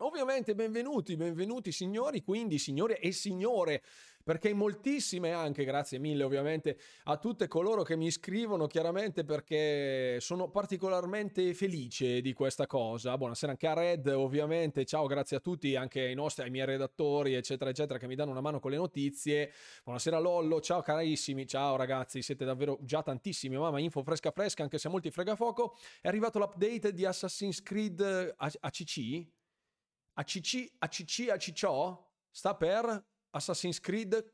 Ovviamente benvenuti, benvenuti signori, quindi signore e signore, perché moltissime anche, grazie mille ovviamente a tutte coloro che mi scrivono chiaramente perché sono particolarmente felice di questa cosa. Buonasera anche a Red, ovviamente, ciao, grazie a tutti, anche ai nostri, ai miei redattori, eccetera, eccetera, che mi danno una mano con le notizie. Buonasera Lollo, ciao carissimi, ciao ragazzi, siete davvero già tantissimi, mamma, info fresca fresca, anche se molti frega fuoco. È arrivato l'update di Assassin's Creed ACC? ACC, ACC, ACCO sta per Assassin's Creed.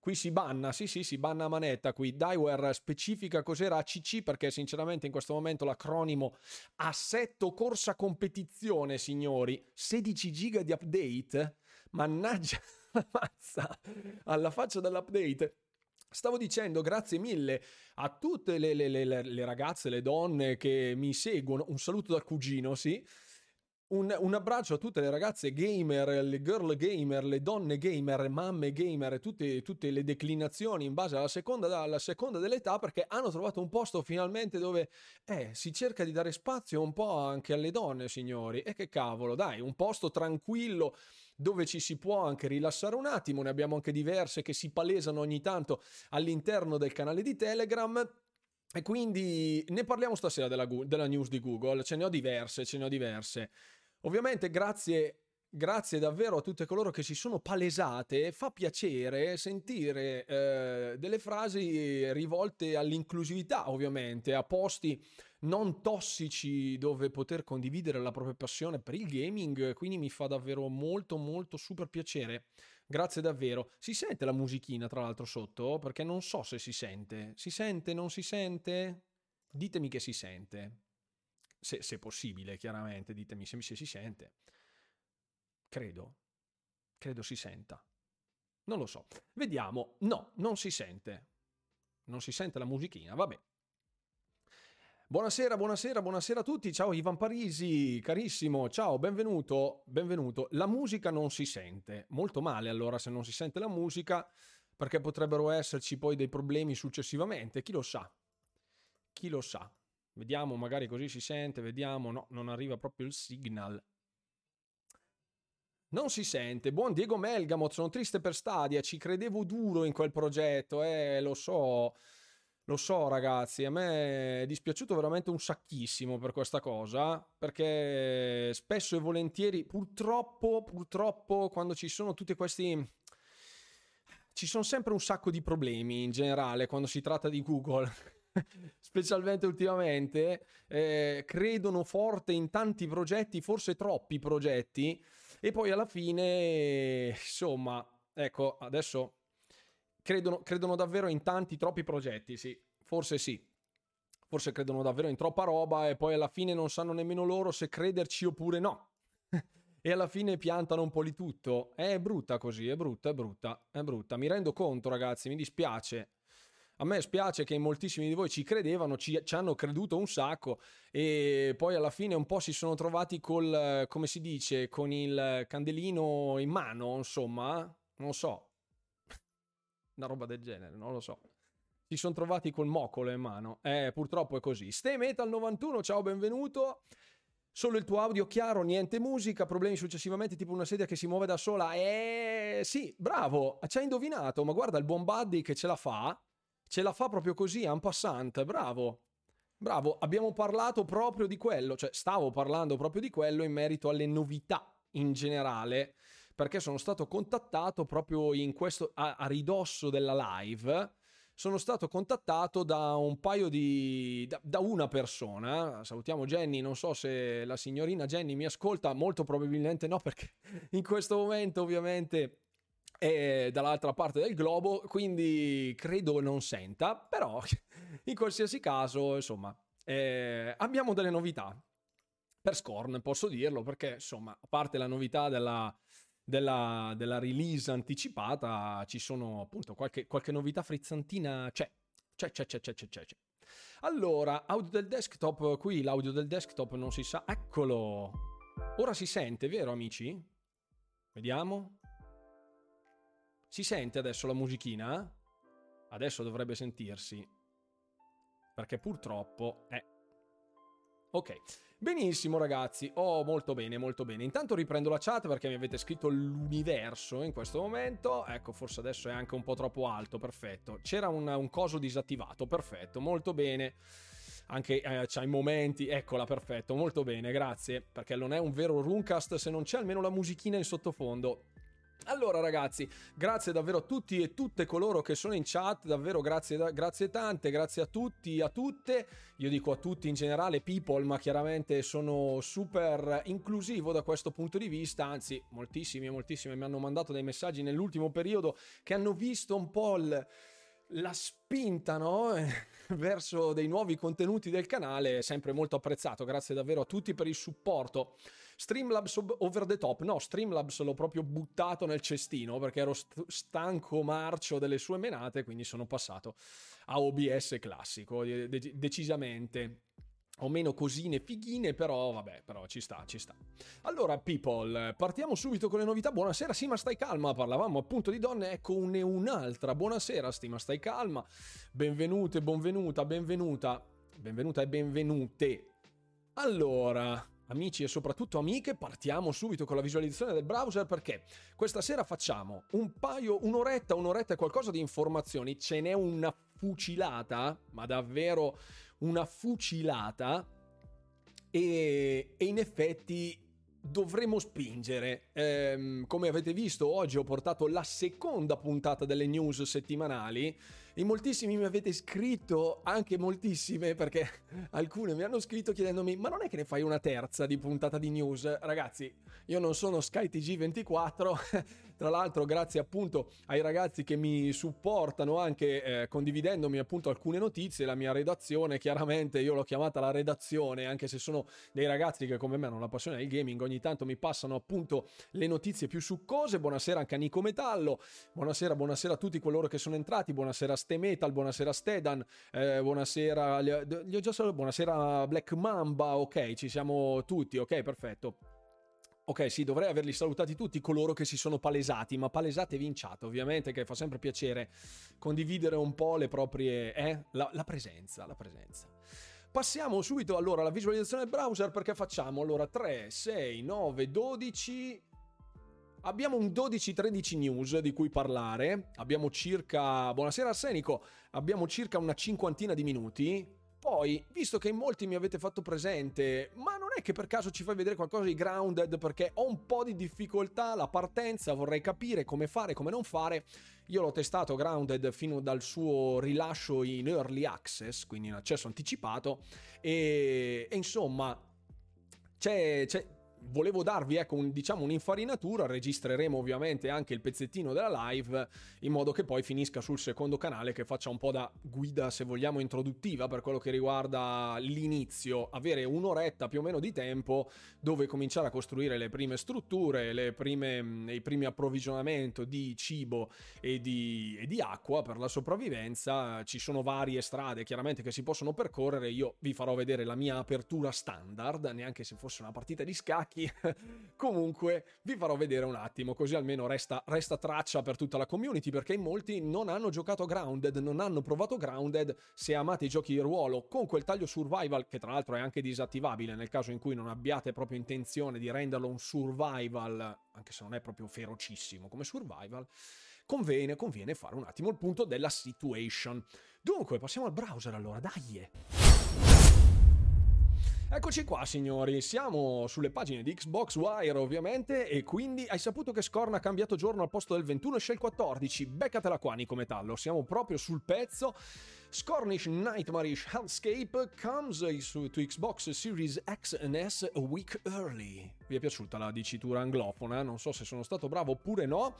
Qui si banna, sì sì, si banna a manetta qui. Daiware specifica cos'era ACC perché sinceramente in questo momento l'acronimo Assetto Corsa Competizione, signori, 16 giga di update, mannaggia la mazza, alla faccia dell'update. Stavo dicendo grazie mille a tutte le, le, le, le ragazze, le donne che mi seguono, un saluto dal cugino, sì, un, un, abbraccio a tutte le ragazze gamer, le girl gamer, le donne gamer, mamme gamer, tutte, tutte le declinazioni in base alla seconda, alla seconda, dell'età, perché hanno trovato un posto finalmente dove eh, si cerca di dare spazio un po' anche alle donne, signori. E che cavolo, dai, un posto tranquillo dove ci si può anche rilassare un attimo. Ne abbiamo anche diverse che si palesano ogni tanto all'interno del canale di Telegram. E quindi ne parliamo stasera della, della news di Google, ce ne ho diverse, ce ne ho diverse. Ovviamente grazie, grazie davvero a tutte coloro che si sono palesate, fa piacere sentire eh, delle frasi rivolte all'inclusività, ovviamente, a posti non tossici dove poter condividere la propria passione per il gaming, quindi mi fa davvero molto molto super piacere. Grazie davvero. Si sente la musichina tra l'altro sotto? Perché non so se si sente. Si sente? Non si sente? Ditemi che si sente se, se possibile, chiaramente, ditemi se, se si sente. Credo, credo si senta. Non lo so. Vediamo. No, non si sente. Non si sente la musichina, vabbè. Buonasera, buonasera, buonasera a tutti. Ciao Ivan Parisi, carissimo. Ciao, benvenuto, benvenuto. La musica non si sente. Molto male allora se non si sente la musica, perché potrebbero esserci poi dei problemi successivamente. Chi lo sa? Chi lo sa? Vediamo, magari così si sente, vediamo. No, non arriva proprio il signal. Non si sente. Buon Diego Melgamot, sono triste per Stadia, ci credevo duro in quel progetto, eh, lo so. Lo so ragazzi, a me è dispiaciuto veramente un sacchissimo per questa cosa, perché spesso e volentieri, purtroppo, purtroppo, quando ci sono tutti questi... Ci sono sempre un sacco di problemi in generale quando si tratta di Google. Specialmente ultimamente, eh, credono forte in tanti progetti, forse troppi progetti, e poi alla fine, insomma, ecco, adesso credono, credono davvero in tanti, troppi progetti, sì, forse sì. Forse credono davvero in troppa roba e poi alla fine non sanno nemmeno loro se crederci oppure no. e alla fine piantano un po' di tutto. È brutta così, è brutta, è brutta, è brutta. Mi rendo conto, ragazzi, mi dispiace. A me spiace che moltissimi di voi ci credevano, ci, ci, hanno creduto un sacco e poi alla fine un po' si sono trovati col, come si dice, con il candelino in mano, insomma, non so, una roba del genere, non lo so. Si sono trovati col moccolo in mano. Eh, purtroppo è così. Stay Metal 91, ciao, benvenuto. Solo il tuo audio chiaro, niente musica, problemi successivamente, tipo una sedia che si muove da sola. Eh, sì, bravo, ci hai indovinato, ma guarda il buon Buddy che ce la fa ce la fa proprio così, en passant, bravo. Bravo, abbiamo parlato proprio di quello, cioè stavo parlando proprio di quello in merito alle novità in generale, perché sono stato contattato proprio in questo, a, a ridosso della live, sono stato contattato da un paio di... Da, da, una persona, salutiamo Jenny, non so se la signorina Jenny mi ascolta, molto probabilmente no perché in questo momento ovviamente è dall'altra parte del globo, quindi credo non senta, però in qualsiasi caso, insomma, eh, abbiamo delle novità. Per Scorn posso dirlo perché, insomma, a parte la novità della, della, della release anticipata, ci sono appunto qualche, qualche novità frizzantina, c'è, c'è, c'è, c'è, c'è, c'è, c'è. Allora, audio del desktop, qui l'audio del desktop non si sa, eccolo. Ora si sente, vero amici? Vediamo. Si sente adesso la musichina? Adesso dovrebbe sentirsi. Perché purtroppo... Eh. Ok. Benissimo ragazzi, oh molto bene, molto bene. Intanto riprendo la chat perché mi avete scritto l'universo in questo momento. Ecco, forse adesso è anche un po' troppo alto, perfetto. C'era un, un coso disattivato, perfetto, molto bene. Anche eh, c'ha i momenti, eccola, perfetto, molto bene, grazie. Perché non è un vero Runcast se non c'è almeno la musichina in sottofondo. Allora ragazzi, grazie davvero a tutti e tutte coloro che sono in chat, davvero grazie, grazie tante, grazie a tutti, a tutte, io dico a tutti in generale, people, ma chiaramente sono super inclusivo da questo punto di vista, anzi moltissimi e moltissimi mi hanno mandato dei messaggi nell'ultimo periodo che hanno visto un po' il la spinta no? verso dei nuovi contenuti del canale sempre molto apprezzato. Grazie davvero a tutti per il supporto. Streamlabs over the top, no, Streamlabs l'ho proprio buttato nel cestino perché ero st- stanco marcio delle sue menate, quindi sono passato a OBS classico, de- decisamente o meno cosine fighine, però vabbè, però ci sta, ci sta. Allora, people, partiamo subito con le novità. Buonasera, sì, ma stai calma. Parlavamo appunto di donne, ecco un'altra. Buonasera, Stima, stai calma. Benvenute, benvenuta, benvenuta. Benvenuta e benvenute. Allora, amici e soprattutto amiche, partiamo subito con la visualizzazione del browser perché questa sera facciamo un paio, un'oretta, un'oretta e qualcosa di informazioni. Ce n'è una fucilata, ma davvero una fucilata e, e in effetti dovremo spingere. Ehm, come avete visto, oggi ho portato la seconda puntata delle news settimanali. In moltissimi mi avete scritto, anche moltissime, perché alcune mi hanno scritto chiedendomi: Ma non è che ne fai una terza di puntata di news? Ragazzi, io non sono SkyTG24 Tra l'altro, grazie appunto ai ragazzi che mi supportano anche eh, condividendomi appunto alcune notizie, la mia redazione, chiaramente io l'ho chiamata la redazione, anche se sono dei ragazzi che come me hanno la passione del gaming, ogni tanto mi passano appunto le notizie più succose. Buonasera anche a Nico Metallo, buonasera, buonasera a tutti coloro che sono entrati, buonasera a Ste Metal, buonasera a Stedan, eh, buonasera, gli ho già saluto, buonasera Black Mamba, ok, ci siamo tutti, ok, perfetto. Ok, sì, dovrei averli salutati tutti coloro che si sono palesati, ma palesatevi in chat, ovviamente, che fa sempre piacere condividere un po' le proprie... Eh? La, la presenza, la presenza. Passiamo subito allora alla visualizzazione del browser perché facciamo allora 3, 6, 9, 12... Abbiamo un 12-13 news di cui parlare, abbiamo circa... Buonasera Arsenico, abbiamo circa una cinquantina di minuti, poi, visto che in molti mi avete fatto presente, ma non è che per caso ci fai vedere qualcosa di grounded perché ho un po' di difficoltà alla partenza, vorrei capire come fare, come non fare. Io l'ho testato grounded fino dal suo rilascio in early access, quindi in accesso anticipato, e, e insomma c'è, c'è volevo darvi ecco un, diciamo un'infarinatura, registreremo ovviamente anche il pezzettino della live in modo che poi finisca sul secondo canale che faccia un po' da guida se vogliamo introduttiva per quello che riguarda l'inizio, avere un'oretta più o meno di tempo dove cominciare a costruire le prime strutture, le prime, i primi approvvigionamento di cibo e di, e di acqua per la sopravvivenza, ci sono varie strade chiaramente che si possono percorrere, io vi farò vedere la mia apertura standard, neanche se fosse una partita di scacchi Comunque vi farò vedere un attimo, così almeno resta, resta traccia per tutta la community, perché in molti non hanno giocato Grounded, non hanno provato Grounded. Se amate i giochi di ruolo con quel taglio survival, che tra l'altro è anche disattivabile nel caso in cui non abbiate proprio intenzione di renderlo un survival, anche se non è proprio ferocissimo come survival, conviene, conviene fare un attimo il punto della situation. Dunque, passiamo al browser allora, dai! Eccoci qua signori, siamo sulle pagine di Xbox Wire ovviamente e quindi hai saputo che Scorn ha cambiato giorno al posto del 21 esce il 14, beccatela qua Nico Metallo, siamo proprio sul pezzo. Scornish Nightmarish Hellscape comes to Xbox Series X and S a week early. Vi è piaciuta la dicitura anglofona? Non so se sono stato bravo oppure no,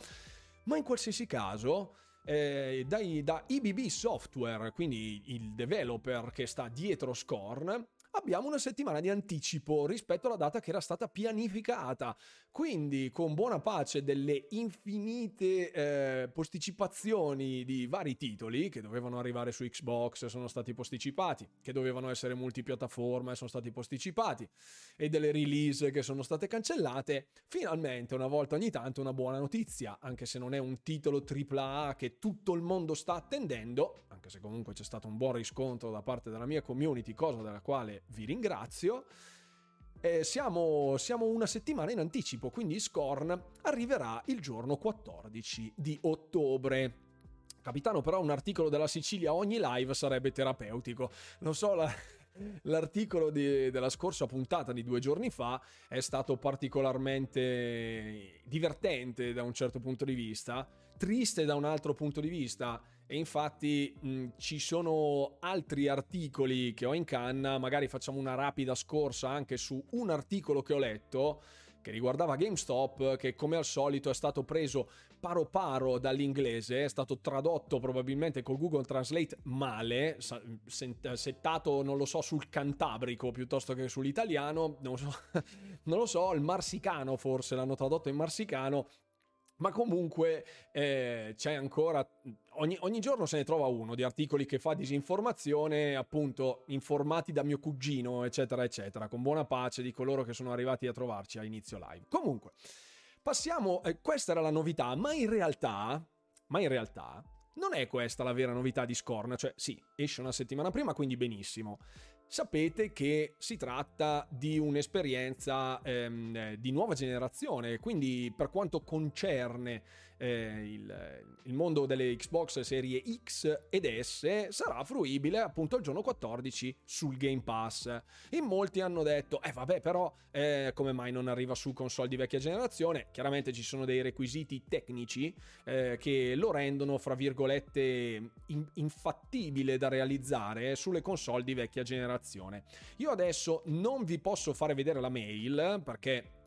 ma in qualsiasi caso... Eh, dai, da IBB Software, quindi il developer che sta dietro Scorn, abbiamo una settimana di anticipo rispetto alla data che era stata pianificata. Quindi, con buona pace delle infinite eh, posticipazioni di vari titoli che dovevano arrivare su Xbox sono stati posticipati, che dovevano essere multipiattaforma e sono stati posticipati, e delle release che sono state cancellate, finalmente una volta ogni tanto una buona notizia, anche se non è un titolo AAA che tutto il mondo sta attendendo, anche se comunque c'è stato un buon riscontro da parte della mia community, cosa della quale vi ringrazio. Eh, siamo, siamo, una settimana in anticipo, quindi Scorn arriverà il giorno 14 di ottobre. Capitano, però un articolo della Sicilia ogni live sarebbe terapeutico. Non so, la, l'articolo di, della scorsa puntata di due giorni fa è stato particolarmente divertente da un certo punto di vista, triste da un altro punto di vista e infatti mh, ci sono altri articoli che ho in canna, magari facciamo una rapida scorsa anche su un articolo che ho letto che riguardava GameStop, che come al solito è stato preso paro paro dall'inglese, è stato tradotto probabilmente col Google Translate male, settato non lo so sul cantabrico piuttosto che sull'italiano, non, so, non lo so, il marsicano forse l'hanno tradotto in marsicano ma comunque eh, c'è ancora, ogni, ogni, giorno se ne trova uno di articoli che fa disinformazione, appunto informati da mio cugino, eccetera, eccetera, con buona pace di coloro che sono arrivati a trovarci a inizio live. Comunque, passiamo, eh, questa era la novità, ma in realtà, ma in realtà, non è questa la vera novità di Scorn, cioè sì, esce una settimana prima, quindi benissimo sapete che si tratta di un'esperienza ehm, di nuova generazione, quindi per quanto concerne eh, il, il, mondo delle Xbox serie X ed S sarà fruibile appunto il giorno 14 sul Game Pass. In molti hanno detto, eh vabbè però eh, come mai non arriva su console di vecchia generazione? Chiaramente ci sono dei requisiti tecnici eh, che lo rendono fra virgolette in, infattibile da realizzare sulle console di vecchia generazione. Io adesso non vi posso fare vedere la mail perché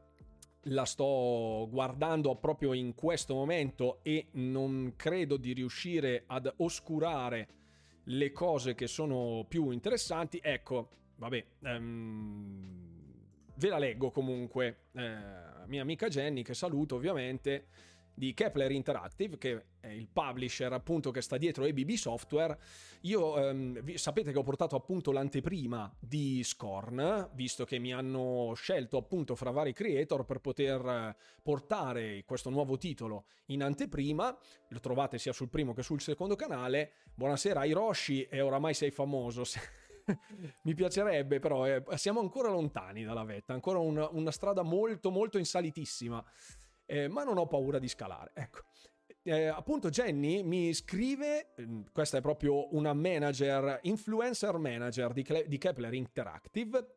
la sto guardando proprio in questo momento e non credo di riuscire ad oscurare le cose che sono più interessanti. Ecco, vabbè, um, ve la leggo comunque. Eh, mia amica Jenny, che saluto ovviamente di Kepler Interactive, che è il publisher appunto che sta dietro ABB Software. Io ehm, sapete che ho portato appunto l'anteprima di Scorn, visto che mi hanno scelto appunto fra vari creator per poter portare questo nuovo titolo in anteprima. Lo trovate sia sul primo che sul secondo canale. Buonasera Hiroshi e oramai sei famoso. mi piacerebbe, però eh, siamo ancora lontani dalla vetta, ancora una, una strada molto molto insalitissima eh, ma non ho paura di scalare. Ecco. Eh, appunto Jenny mi scrive, mm, questa è proprio una manager, influencer manager di, Cle- di Kepler Interactive,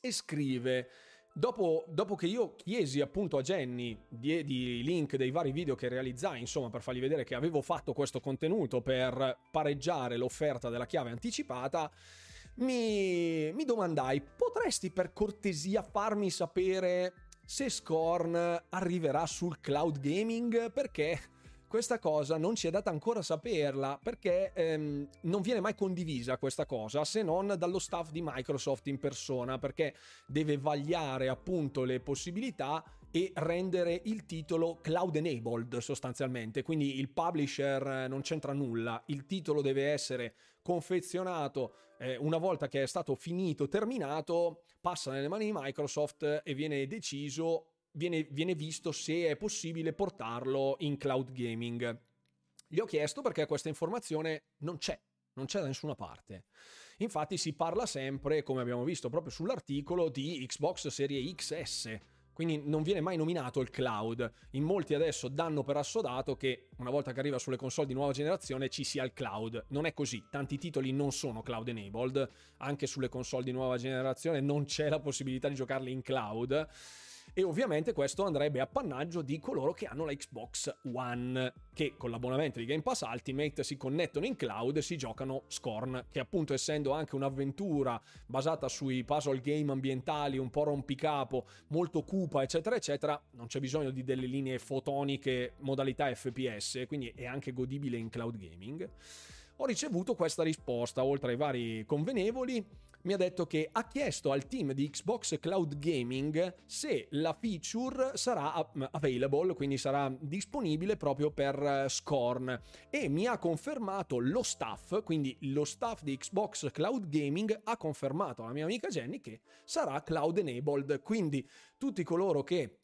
e scrive... Dopo, dopo, che io chiesi appunto a Jenny di, di, link dei vari video che realizzai, insomma, per fargli vedere che avevo fatto questo contenuto per pareggiare l'offerta della chiave anticipata, mi, mi domandai: potresti per cortesia farmi sapere se Scorn arriverà sul cloud gaming perché questa cosa non ci è data ancora saperla perché ehm, non viene mai condivisa questa cosa se non dallo staff di Microsoft in persona perché deve vagliare appunto le possibilità e rendere il titolo cloud enabled sostanzialmente. Quindi il publisher non c'entra nulla il titolo deve essere confezionato eh, una volta che è stato finito terminato passa nelle mani di Microsoft e viene deciso, viene, viene visto se è possibile portarlo in cloud gaming. Gli ho chiesto perché questa informazione non c'è, non c'è da nessuna parte. Infatti si parla sempre, come abbiamo visto proprio sull'articolo, di Xbox Serie XS quindi non viene mai nominato il cloud. In molti adesso danno per assodato che una volta che arriva sulle console di nuova generazione ci sia il cloud. Non è così, tanti titoli non sono cloud enabled, anche sulle console di nuova generazione non c'è la possibilità di giocarli in cloud e ovviamente questo andrebbe a pannaggio di coloro che hanno la Xbox One, che con l'abbonamento di Game Pass Ultimate si connettono in cloud e si giocano Scorn, che appunto essendo anche un'avventura basata sui puzzle game ambientali, un po' rompicapo, molto cupa, eccetera, eccetera, non c'è bisogno di delle linee fotoniche modalità FPS, quindi è anche godibile in cloud gaming. Ho ricevuto questa risposta, oltre ai vari convenevoli, mi ha detto che ha chiesto al team di Xbox Cloud Gaming se la feature sarà available, quindi sarà disponibile proprio per eh, Scorn. E mi ha confermato lo staff, quindi lo staff di Xbox Cloud Gaming ha confermato alla mia amica Jenny che sarà cloud enabled, quindi tutti coloro che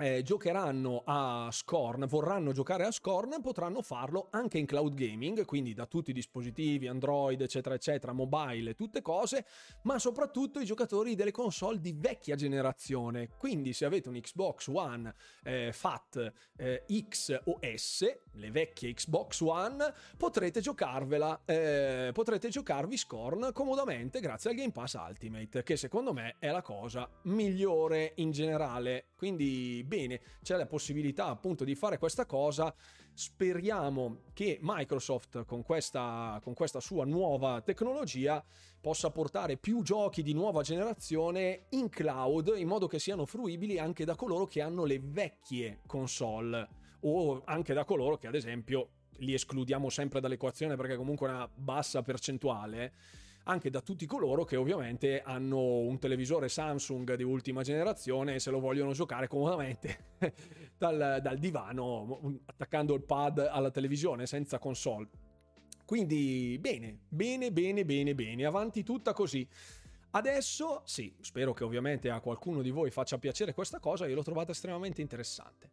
eh, giocheranno a Scorn, vorranno giocare a Scorn, potranno farlo anche in cloud gaming, quindi da tutti i dispositivi, Android, eccetera, eccetera, mobile, tutte cose, ma soprattutto i giocatori delle console di vecchia generazione. Quindi se avete un Xbox One eh, FAT eh, X o S, le vecchie Xbox One, potrete giocarvela, eh, potrete giocarvi Scorn comodamente grazie al Game Pass Ultimate, che secondo me è la cosa migliore in generale. Quindi bene, c'è la possibilità appunto di fare questa cosa. Speriamo che Microsoft con questa, con questa sua nuova tecnologia possa portare più giochi di nuova generazione in cloud in modo che siano fruibili anche da coloro che hanno le vecchie console o anche da coloro che ad esempio li escludiamo sempre dall'equazione perché comunque è una bassa percentuale anche da tutti coloro che ovviamente hanno un televisore Samsung di ultima generazione e se lo vogliono giocare comodamente dal, dal divano attaccando il pad alla televisione senza console. Quindi bene, bene, bene, bene, bene, avanti tutta così. Adesso, sì, spero che ovviamente a qualcuno di voi faccia piacere questa cosa, io l'ho trovata estremamente interessante.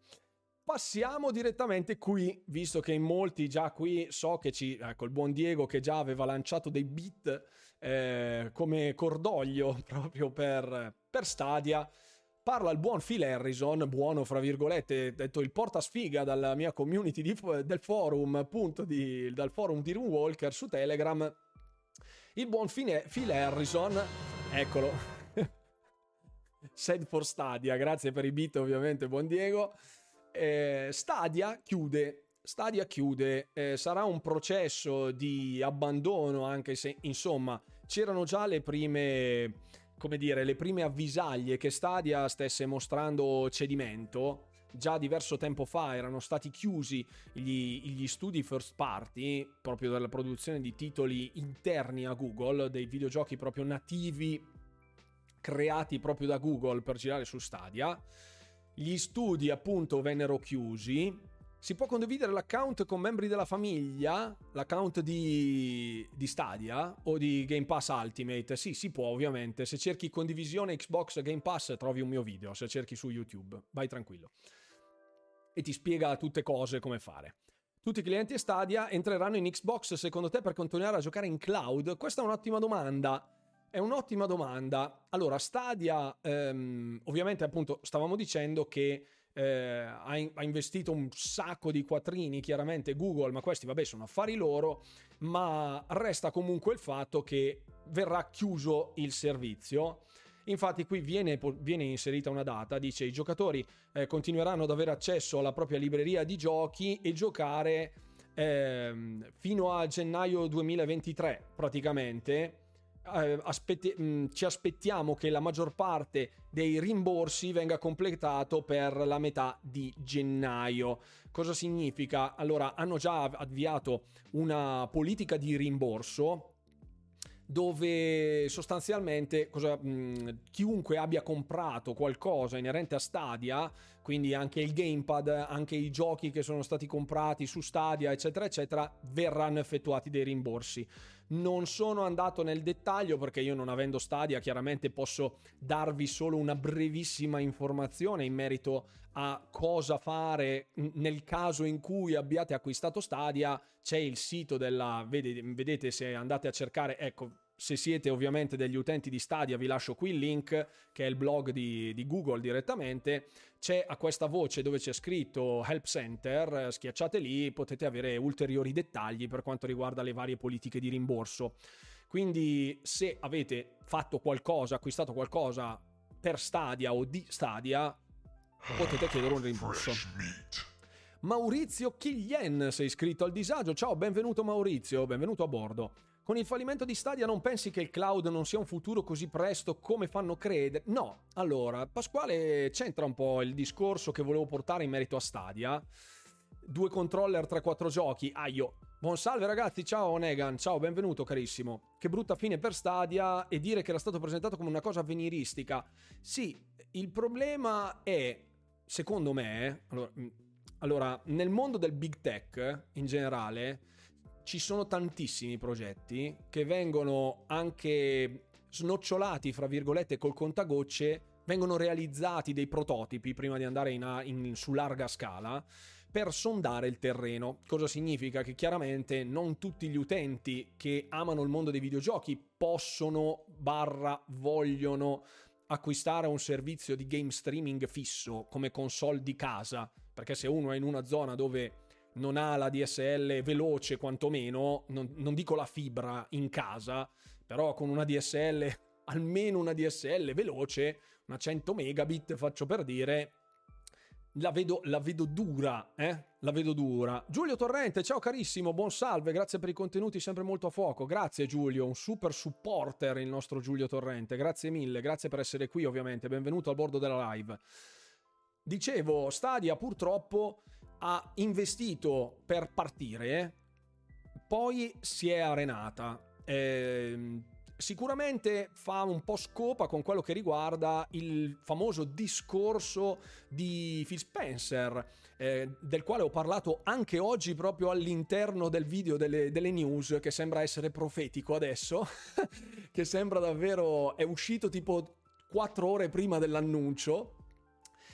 Passiamo direttamente qui, visto che in molti già qui so che ci... Ecco, il buon Diego che già aveva lanciato dei beat eh, come cordoglio proprio per, per Stadia. Parla il buon Phil Harrison, buono fra virgolette, detto il porta sfiga dalla mia community di, del forum, appunto, di, dal forum di Runewalker su Telegram. Il buon Phil, Phil Harrison, eccolo, Said for Stadia, grazie per i beat ovviamente, buon Diego eh, Stadia chiude. Stadia chiude, eh, sarà un processo di abbandono anche se insomma c'erano già le prime, come dire, le prime avvisaglie che Stadia stesse mostrando cedimento. Già diverso tempo fa erano stati chiusi gli, gli studi first party proprio della produzione di titoli interni a Google, dei videogiochi proprio nativi creati proprio da Google per girare su Stadia gli studi appunto vennero chiusi. Si può condividere l'account con membri della famiglia, l'account di, di Stadia o di Game Pass Ultimate? Sì, si può ovviamente. Se cerchi condivisione Xbox Game Pass trovi un mio video, se cerchi su YouTube, vai tranquillo. E ti spiega tutte cose come fare. Tutti i clienti Stadia entreranno in Xbox secondo te per continuare a giocare in cloud? Questa è un'ottima domanda. È un'ottima domanda. Allora, Stadia, ehm, ovviamente appunto stavamo dicendo che eh, ha, in- ha, investito un sacco di quattrini, chiaramente Google, ma questi vabbè sono affari loro, ma resta comunque il fatto che verrà chiuso il servizio. Infatti qui viene, viene inserita una data, dice i giocatori eh, continueranno ad avere accesso alla propria libreria di giochi e giocare eh, fino a gennaio 2023 praticamente eh, aspetti- mh, mm, ci aspettiamo che la maggior parte dei rimborsi venga completato per la metà di gennaio. Cosa significa? Allora, hanno già avviato una politica di rimborso dove sostanzialmente cosa, mh, mm, chiunque abbia comprato qualcosa inerente a Stadia, quindi anche il gamepad, anche i giochi che sono stati comprati su Stadia, eccetera, eccetera, verranno effettuati dei rimborsi. Non sono andato nel dettaglio perché io non avendo Stadia chiaramente posso darvi solo una brevissima informazione in merito a cosa fare nel caso in cui abbiate acquistato Stadia. C'è il sito della... Vedete, se andate a cercare, ecco, se siete ovviamente degli utenti di Stadia vi lascio qui il link che è il blog di, di, Google direttamente. C'è a questa voce dove c'è scritto Help Center schiacciate lì potete avere ulteriori dettagli per quanto riguarda le varie politiche di rimborso. Quindi se avete fatto qualcosa acquistato qualcosa per Stadia o di Stadia potete chiedere un rimborso. Maurizio Chiglien sei iscritto al disagio. Ciao benvenuto Maurizio benvenuto a bordo con il fallimento di Stadia non pensi che il cloud non sia un futuro così presto come fanno credere? No. Allora, Pasquale c'entra un po' il discorso che volevo portare in merito a Stadia. Due controller, 3-4 giochi. Aio. Buon salve ragazzi, ciao Negan, ciao, benvenuto carissimo. Che brutta fine per Stadia e dire che era stato presentato come una cosa avveniristica. Sì, il problema è, secondo me, allora, allora nel mondo del big tech in generale, ci sono tantissimi progetti che vengono anche snocciolati, fra virgolette, col contagocce vengono realizzati dei prototipi prima di andare in, in, su larga scala per sondare il terreno. Cosa significa? Che chiaramente non tutti gli utenti che amano il mondo dei videogiochi possono barra vogliono acquistare un servizio di game streaming fisso come console di casa, perché se uno è in una zona dove non ha la DSL veloce quantomeno, non, non dico la fibra in casa, però con una DSL, almeno una DSL veloce, una 100 megabit, faccio per dire, la vedo, la vedo dura, eh? La vedo dura. Giulio Torrente, ciao carissimo, buon salve, grazie per i contenuti sempre molto a fuoco. Grazie Giulio, un super supporter il nostro Giulio Torrente. Grazie mille, grazie per essere qui ovviamente. Benvenuto al bordo della live. Dicevo, Stadia purtroppo ha investito per partire, poi si è arenata. Eh, sicuramente fa un po' scopa con quello che riguarda il famoso discorso di Phil Spencer, eh, del quale ho parlato anche oggi proprio all'interno del video delle, delle news, che sembra essere profetico adesso, che sembra davvero... è uscito tipo 4 ore prima dell'annuncio.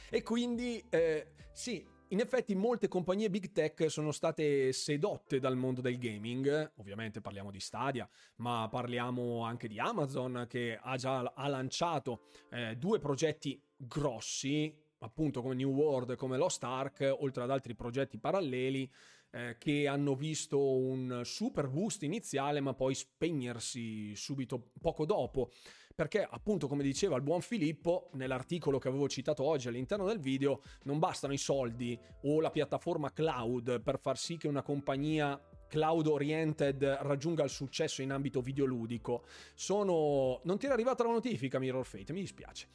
E quindi, eh, sì, in effetti molte compagnie big tech sono state sedotte dal mondo del gaming, ovviamente parliamo di Stadia, ma parliamo anche di Amazon che ha già ha lanciato eh, due progetti grossi, appunto come New World, come Lost Ark, oltre ad altri progetti paralleli eh, che hanno visto un super boost iniziale ma poi spegnersi subito poco dopo perché appunto come diceva il buon Filippo nell'articolo che avevo citato oggi all'interno del video non bastano i soldi o la piattaforma cloud per far sì che una compagnia cloud oriented raggiunga il successo in ambito videoludico. Sono non ti era arrivata la notifica Mirror Fate? Mi dispiace.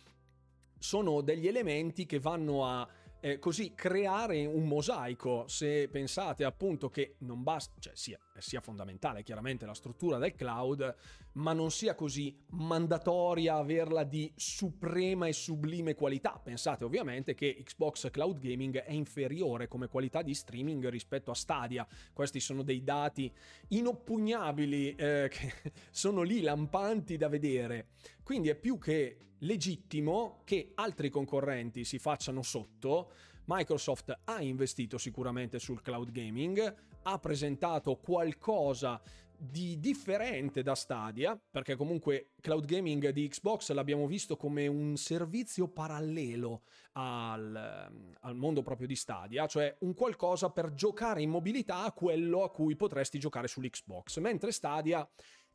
Sono degli elementi che vanno a eh, così creare un mosaico. Se pensate appunto che non basta, cioè sia, sia, fondamentale chiaramente la struttura del cloud, ma non sia così mandatoria averla di suprema e sublime qualità. Pensate ovviamente che Xbox Cloud Gaming è inferiore come qualità di streaming rispetto a Stadia. Questi sono dei dati inoppugnabili eh, che sono lì lampanti da vedere. Quindi è più che legittimo che altri concorrenti si facciano sotto. Microsoft ha investito sicuramente sul cloud gaming, ha presentato qualcosa di differente da Stadia, perché comunque cloud gaming di Xbox l'abbiamo visto come un servizio parallelo al, al, mondo proprio di Stadia, cioè un qualcosa per giocare in mobilità a quello a cui potresti giocare sull'Xbox, mentre Stadia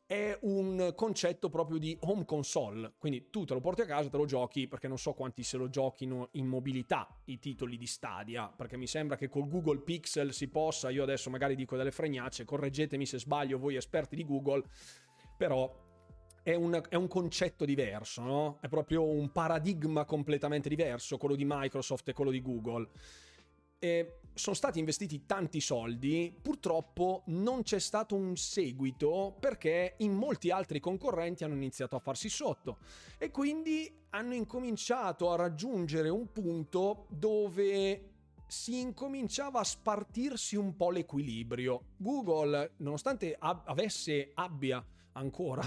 è un concetto proprio di home console, quindi tu te lo porti a casa, te lo giochi, perché non so quanti se lo giochino in mobilità i titoli di Stadia, perché mi sembra che col Google Pixel si possa, io adesso magari dico delle fregnacce, correggetemi se sbaglio voi esperti di Google, però è un, è un, concetto diverso, no? È proprio un paradigma completamente diverso, quello di Microsoft e quello di Google. E sono stati investiti tanti soldi, purtroppo non c'è stato un seguito perché in molti altri concorrenti hanno iniziato a farsi sotto e quindi hanno incominciato a raggiungere un punto dove si incominciava a spartirsi un po' l'equilibrio. Google, nonostante ab- avesse, abbia ancora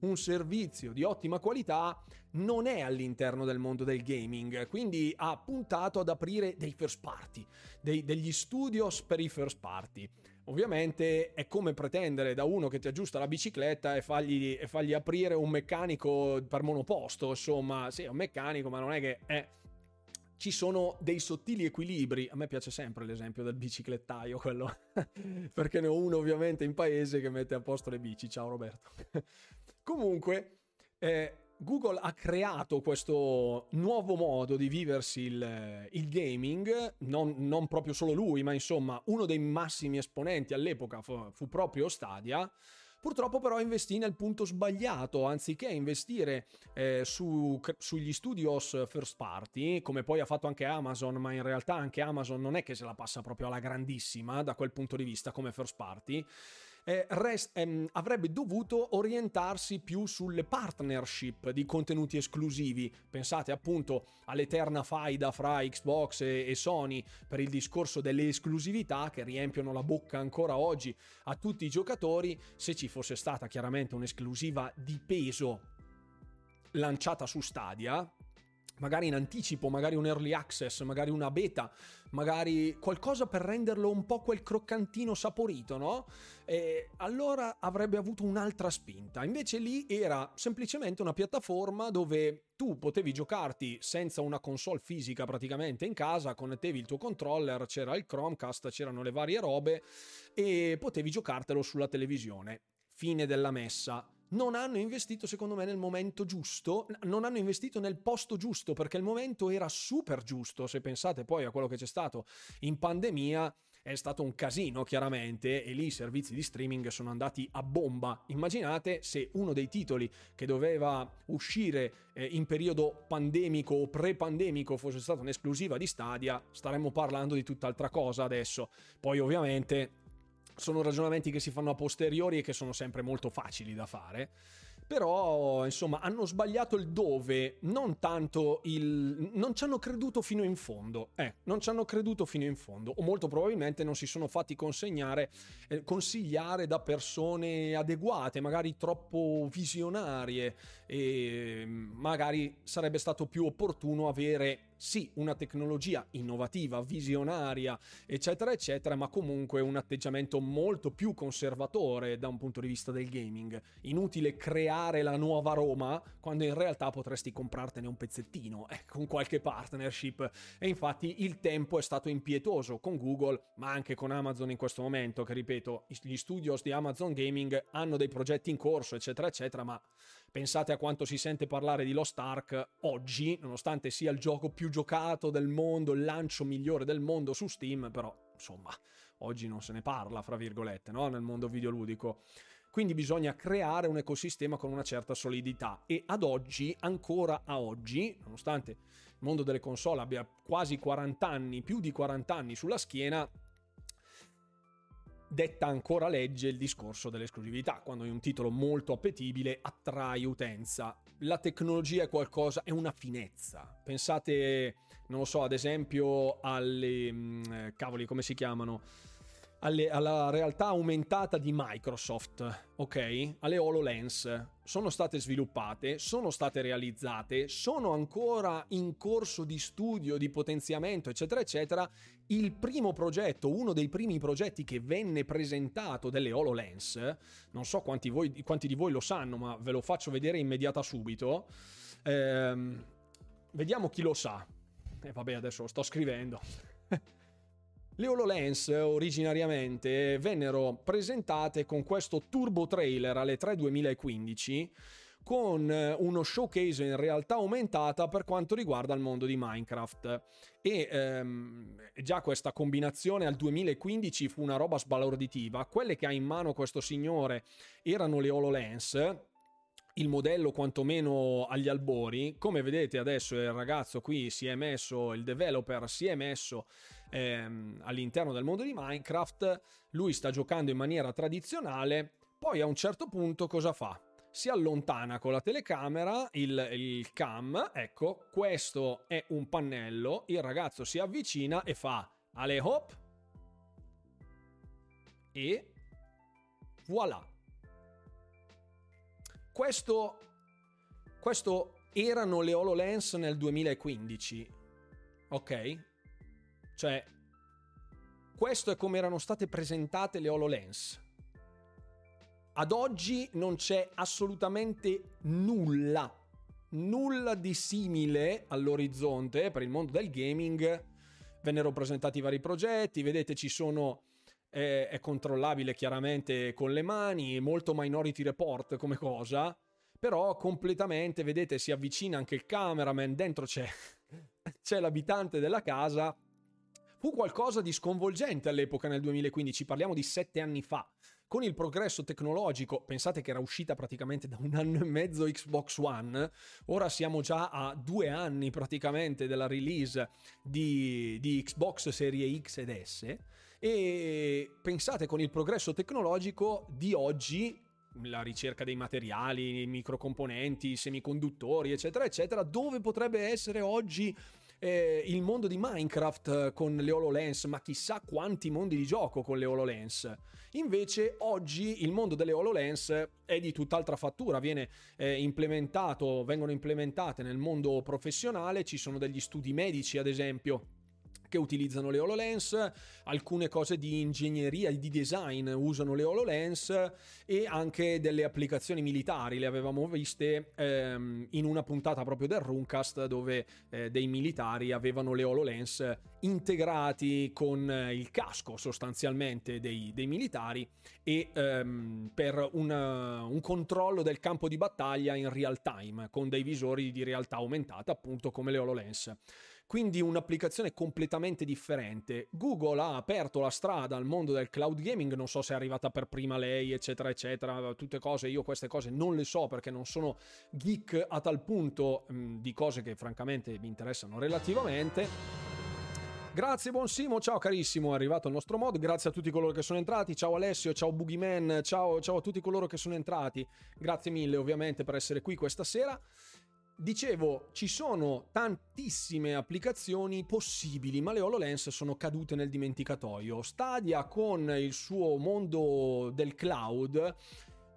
un servizio di ottima qualità, non è all'interno del mondo del gaming, quindi ha puntato ad aprire dei first party, dei, degli studios per i first party. Ovviamente è come pretendere da uno che ti aggiusta la bicicletta e fargli, e fargli aprire un meccanico per monoposto, insomma, sì, è un meccanico, ma non è che è ci sono dei sottili equilibri. A me piace sempre l'esempio del biciclettaio, quello perché ne ho uno ovviamente in paese che mette a posto le bici. Ciao Roberto. Comunque, eh, Google ha creato questo nuovo modo di viversi il, il gaming, non, non, proprio solo lui, ma insomma uno dei massimi esponenti all'epoca fu, fu proprio Stadia. Purtroppo però investì nel punto sbagliato, anziché investire eh, su, sugli studios first party, come poi ha fatto anche Amazon, ma in realtà anche Amazon non è che se la passa proprio alla grandissima da quel punto di vista come first party eh, rest, ehm, avrebbe dovuto orientarsi più sulle partnership di contenuti esclusivi. Pensate appunto all'eterna faida fra Xbox e, e Sony per il discorso delle esclusività che riempiono la bocca ancora oggi a tutti i giocatori. Se ci fosse stata chiaramente un'esclusiva di peso lanciata su Stadia, magari in anticipo, magari un early access, magari una beta, magari qualcosa per renderlo un po' quel croccantino saporito, no? E allora avrebbe avuto un'altra spinta. Invece lì era semplicemente una piattaforma dove tu potevi giocarti senza una console fisica praticamente in casa, connettevi il tuo controller, c'era il Chromecast, c'erano le varie robe e potevi giocartelo sulla televisione. Fine della messa non hanno investito secondo me nel momento giusto, non hanno investito nel posto giusto perché il momento era super giusto, se pensate poi a quello che c'è stato in pandemia è stato un casino chiaramente e lì i servizi di streaming sono andati a bomba. Immaginate se uno dei titoli che doveva uscire eh, in periodo pandemico o pre-pandemico fosse stata un'esclusiva di Stadia, staremmo parlando di tutt'altra cosa adesso. Poi ovviamente sono ragionamenti che si fanno a posteriori e che sono sempre molto facili da fare. Però, insomma, hanno sbagliato il dove, non tanto il... non ci hanno creduto fino in fondo. Eh, non ci hanno creduto fino in fondo. O molto probabilmente non si sono fatti consegnare, eh, consigliare da persone adeguate, magari troppo visionarie. E magari sarebbe stato più opportuno avere sì una tecnologia innovativa, visionaria, eccetera, eccetera, ma comunque un atteggiamento molto più conservatore da un punto di vista del gaming. Inutile creare la nuova Roma quando in realtà potresti comprartene un pezzettino eh, con qualche partnership. E infatti il tempo è stato impietoso con Google, ma anche con Amazon in questo momento, che ripeto, gli studios di Amazon Gaming hanno dei progetti in corso, eccetera, eccetera, ma Pensate a quanto si sente parlare di Lost Ark oggi, nonostante sia il gioco più giocato del mondo, il lancio migliore del mondo su Steam, però insomma, oggi non se ne parla, fra virgolette, no? nel mondo videoludico. Quindi bisogna creare un ecosistema con una certa solidità e ad oggi, ancora a oggi, nonostante il mondo delle console abbia quasi 40 anni, più di 40 anni sulla schiena, detta ancora legge il discorso dell'esclusività, quando è un titolo molto appetibile attrae utenza. La tecnologia è qualcosa, è una finezza. Pensate, non lo so, ad esempio alle... Mm, cavoli, come si chiamano? alle, alla realtà aumentata di Microsoft, ok? Alle HoloLens sono state sviluppate, sono state realizzate, sono ancora in corso di studio, di potenziamento, eccetera, eccetera. Il primo progetto, uno dei primi progetti che venne presentato delle HoloLens, non so quanti, voi, quanti di voi lo sanno, ma ve lo faccio vedere immediata subito. Ehm, vediamo chi lo sa. E eh, vabbè, adesso lo sto scrivendo. Le HoloLens originariamente vennero presentate con questo turbo trailer alle 3 2015 con uno showcase in realtà aumentata per quanto riguarda il mondo di Minecraft e ehm, già questa combinazione al 2015 fu una roba sbalorditiva quelle che ha in mano questo signore erano le HoloLens il modello quantomeno agli albori. Come vedete adesso il ragazzo qui si è messo, il developer si è messo ehm, all'interno del mondo di Minecraft, lui sta giocando in maniera tradizionale, poi a un certo punto cosa fa? Si allontana con la telecamera, il, il cam, ecco, questo è un pannello, il ragazzo si avvicina e fa ale hop e voilà questo, questo erano le HoloLens nel 2015, ok? Cioè, questo è come erano state presentate le HoloLens. Ad oggi non c'è assolutamente nulla, nulla di simile all'orizzonte per il mondo del gaming. Vennero presentati vari progetti, vedete ci sono è, è controllabile chiaramente con le mani, molto Minority Report come cosa, però completamente, vedete, si avvicina anche il cameraman, dentro c'è, c'è l'abitante della casa. Fu qualcosa di sconvolgente all'epoca nel 2015, parliamo di sette anni fa. Con il progresso tecnologico, pensate che era uscita praticamente da un anno e mezzo Xbox One, ora siamo già a due anni praticamente della release di, di Xbox Serie X ed S e pensate con il progresso tecnologico di oggi, la ricerca dei materiali, i microcomponenti, i semiconduttori, eccetera, eccetera, dove potrebbe essere oggi eh, il mondo di Minecraft con le HoloLens, ma chissà quanti mondi di gioco con le HoloLens. Invece oggi il mondo delle HoloLens è di tutt'altra fattura, viene eh, implementato, vengono implementate nel mondo professionale, ci sono degli studi medici ad esempio che utilizzano le HoloLens, alcune cose di ingegneria e di design usano le HoloLens e anche delle applicazioni militari, le avevamo viste ehm, in una puntata proprio del Runcast dove eh, dei militari avevano le HoloLens integrati con il casco sostanzialmente dei, dei militari e ehm, per una, un controllo del campo di battaglia in real time con dei visori di realtà aumentata appunto come le HoloLens quindi un'applicazione completamente differente. Google ha aperto la strada al mondo del cloud gaming, non so se è arrivata per prima lei, eccetera, eccetera, tutte cose, io queste cose non le so perché non sono geek a tal punto mh, mm, di cose che francamente mi interessano relativamente. Grazie buon Simo, ciao carissimo, è arrivato il nostro mod, grazie a tutti coloro che sono entrati, ciao Alessio, ciao Boogeyman, ciao, ciao a tutti coloro che sono entrati, grazie mille ovviamente per essere qui questa sera. Dicevo, ci sono tantissime applicazioni possibili, ma le HoloLens sono cadute nel dimenticatoio. Stadia con il suo mondo del cloud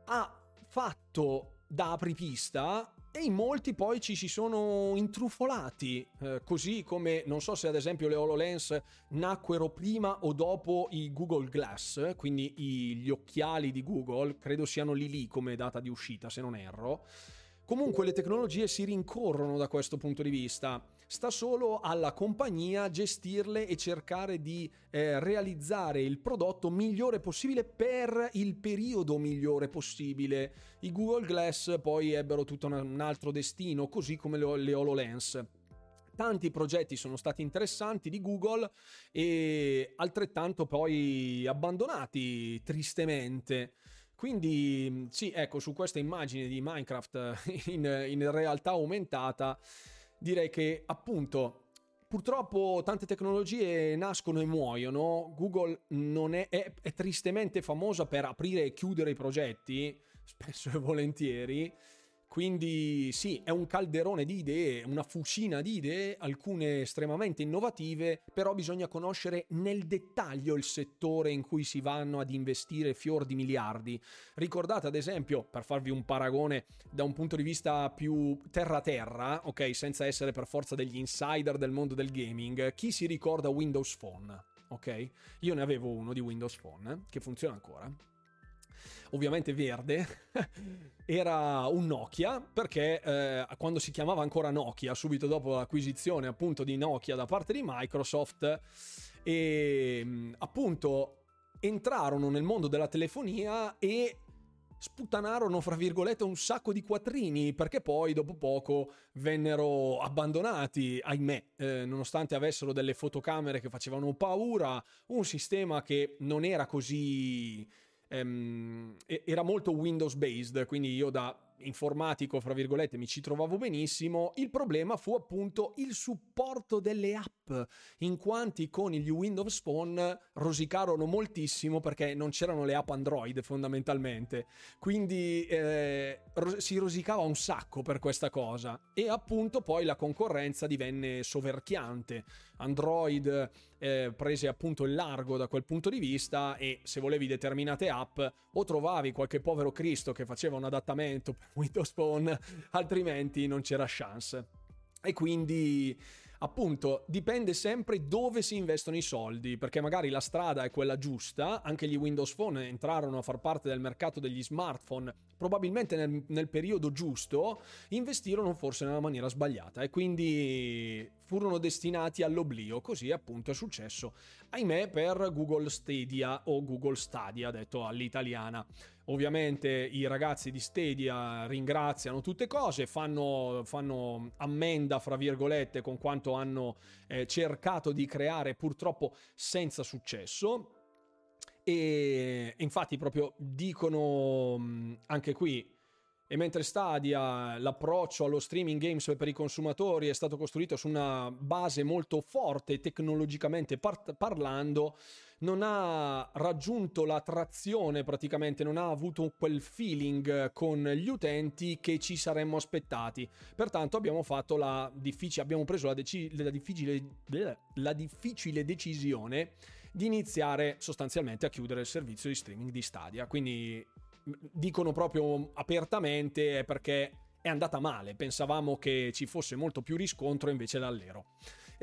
ha fatto da apripista e in molti poi ci si sono intrufolati, eh, così come non so se ad esempio le HoloLens nacquero prima o dopo i Google Glass, quindi gli occhiali di Google, credo siano lì lì come data di uscita se non erro. Comunque le tecnologie si rincorrono da questo punto di vista. Sta solo alla compagnia gestirle e cercare di eh, realizzare il prodotto migliore possibile per il periodo migliore possibile. I Google Glass poi ebbero tutto un altro destino, così come le HoloLens tanti progetti sono stati interessanti di Google e altrettanto poi abbandonati tristemente. Quindi sì, ecco, su questa immagine di Minecraft in, in realtà aumentata, direi che appunto purtroppo tante tecnologie nascono e muoiono. Google è, è, è, tristemente famosa per aprire e chiudere i progetti, spesso e volentieri. Quindi sì, è un calderone di idee, una fucina di idee, alcune estremamente innovative, però bisogna conoscere nel dettaglio il settore in cui si vanno ad investire fior di miliardi. Ricordate ad esempio, per farvi un paragone da un punto di vista più terra-terra, ok, senza essere per forza degli insider del mondo del gaming, chi si ricorda Windows Phone? Ok? Io ne avevo uno di Windows Phone che funziona ancora ovviamente verde, era un Nokia perché eh, quando si chiamava ancora Nokia, subito dopo l'acquisizione appunto di Nokia da parte di Microsoft, e mm, appunto entrarono nel mondo della telefonia e sputtanarono, fra virgolette, un sacco di quattrini perché poi dopo poco vennero abbandonati, ahimè, eh, nonostante avessero delle fotocamere che facevano paura, un sistema che non era così ehm, era molto Windows based, quindi io da informatico, fra virgolette, mi ci trovavo benissimo. Il problema fu appunto il supporto delle app, in quanti con gli Windows Phone rosicarono moltissimo perché non c'erano le app Android fondamentalmente. Quindi eh, si rosicava un sacco per questa cosa e appunto poi la concorrenza divenne soverchiante. Android eh, prese appunto il largo da quel punto di vista e se volevi determinate app o trovavi qualche povero Cristo che faceva un adattamento per Windows Phone, altrimenti non c'era chance. E quindi appunto dipende sempre dove si investono i soldi, perché magari la strada è quella giusta, anche gli Windows Phone entrarono a far parte del mercato degli smartphone probabilmente nel, nel periodo giusto, investirono forse nella maniera sbagliata e quindi furono destinati all'oblio, così appunto è successo, ahimè, per Google Stadia o Google Stadia, detto all'italiana. Ovviamente i ragazzi di Stadia ringraziano tutte cose, fanno, fanno ammenda, fra virgolette, con quanto hanno eh, cercato di creare purtroppo senza successo. E infatti proprio dicono anche qui E mentre Stadia, l'approccio allo streaming games per i consumatori è stato costruito su una base molto forte tecnologicamente par- parlando, non ha raggiunto la trazione praticamente, non ha avuto quel feeling con gli utenti che ci saremmo aspettati. Pertanto abbiamo la difficile, abbiamo preso la, deci- la, difficile, la difficile decisione di iniziare sostanzialmente a chiudere il servizio di streaming di Stadia. Quindi dicono proprio apertamente perché è andata male, pensavamo che ci fosse molto più riscontro invece l'allero.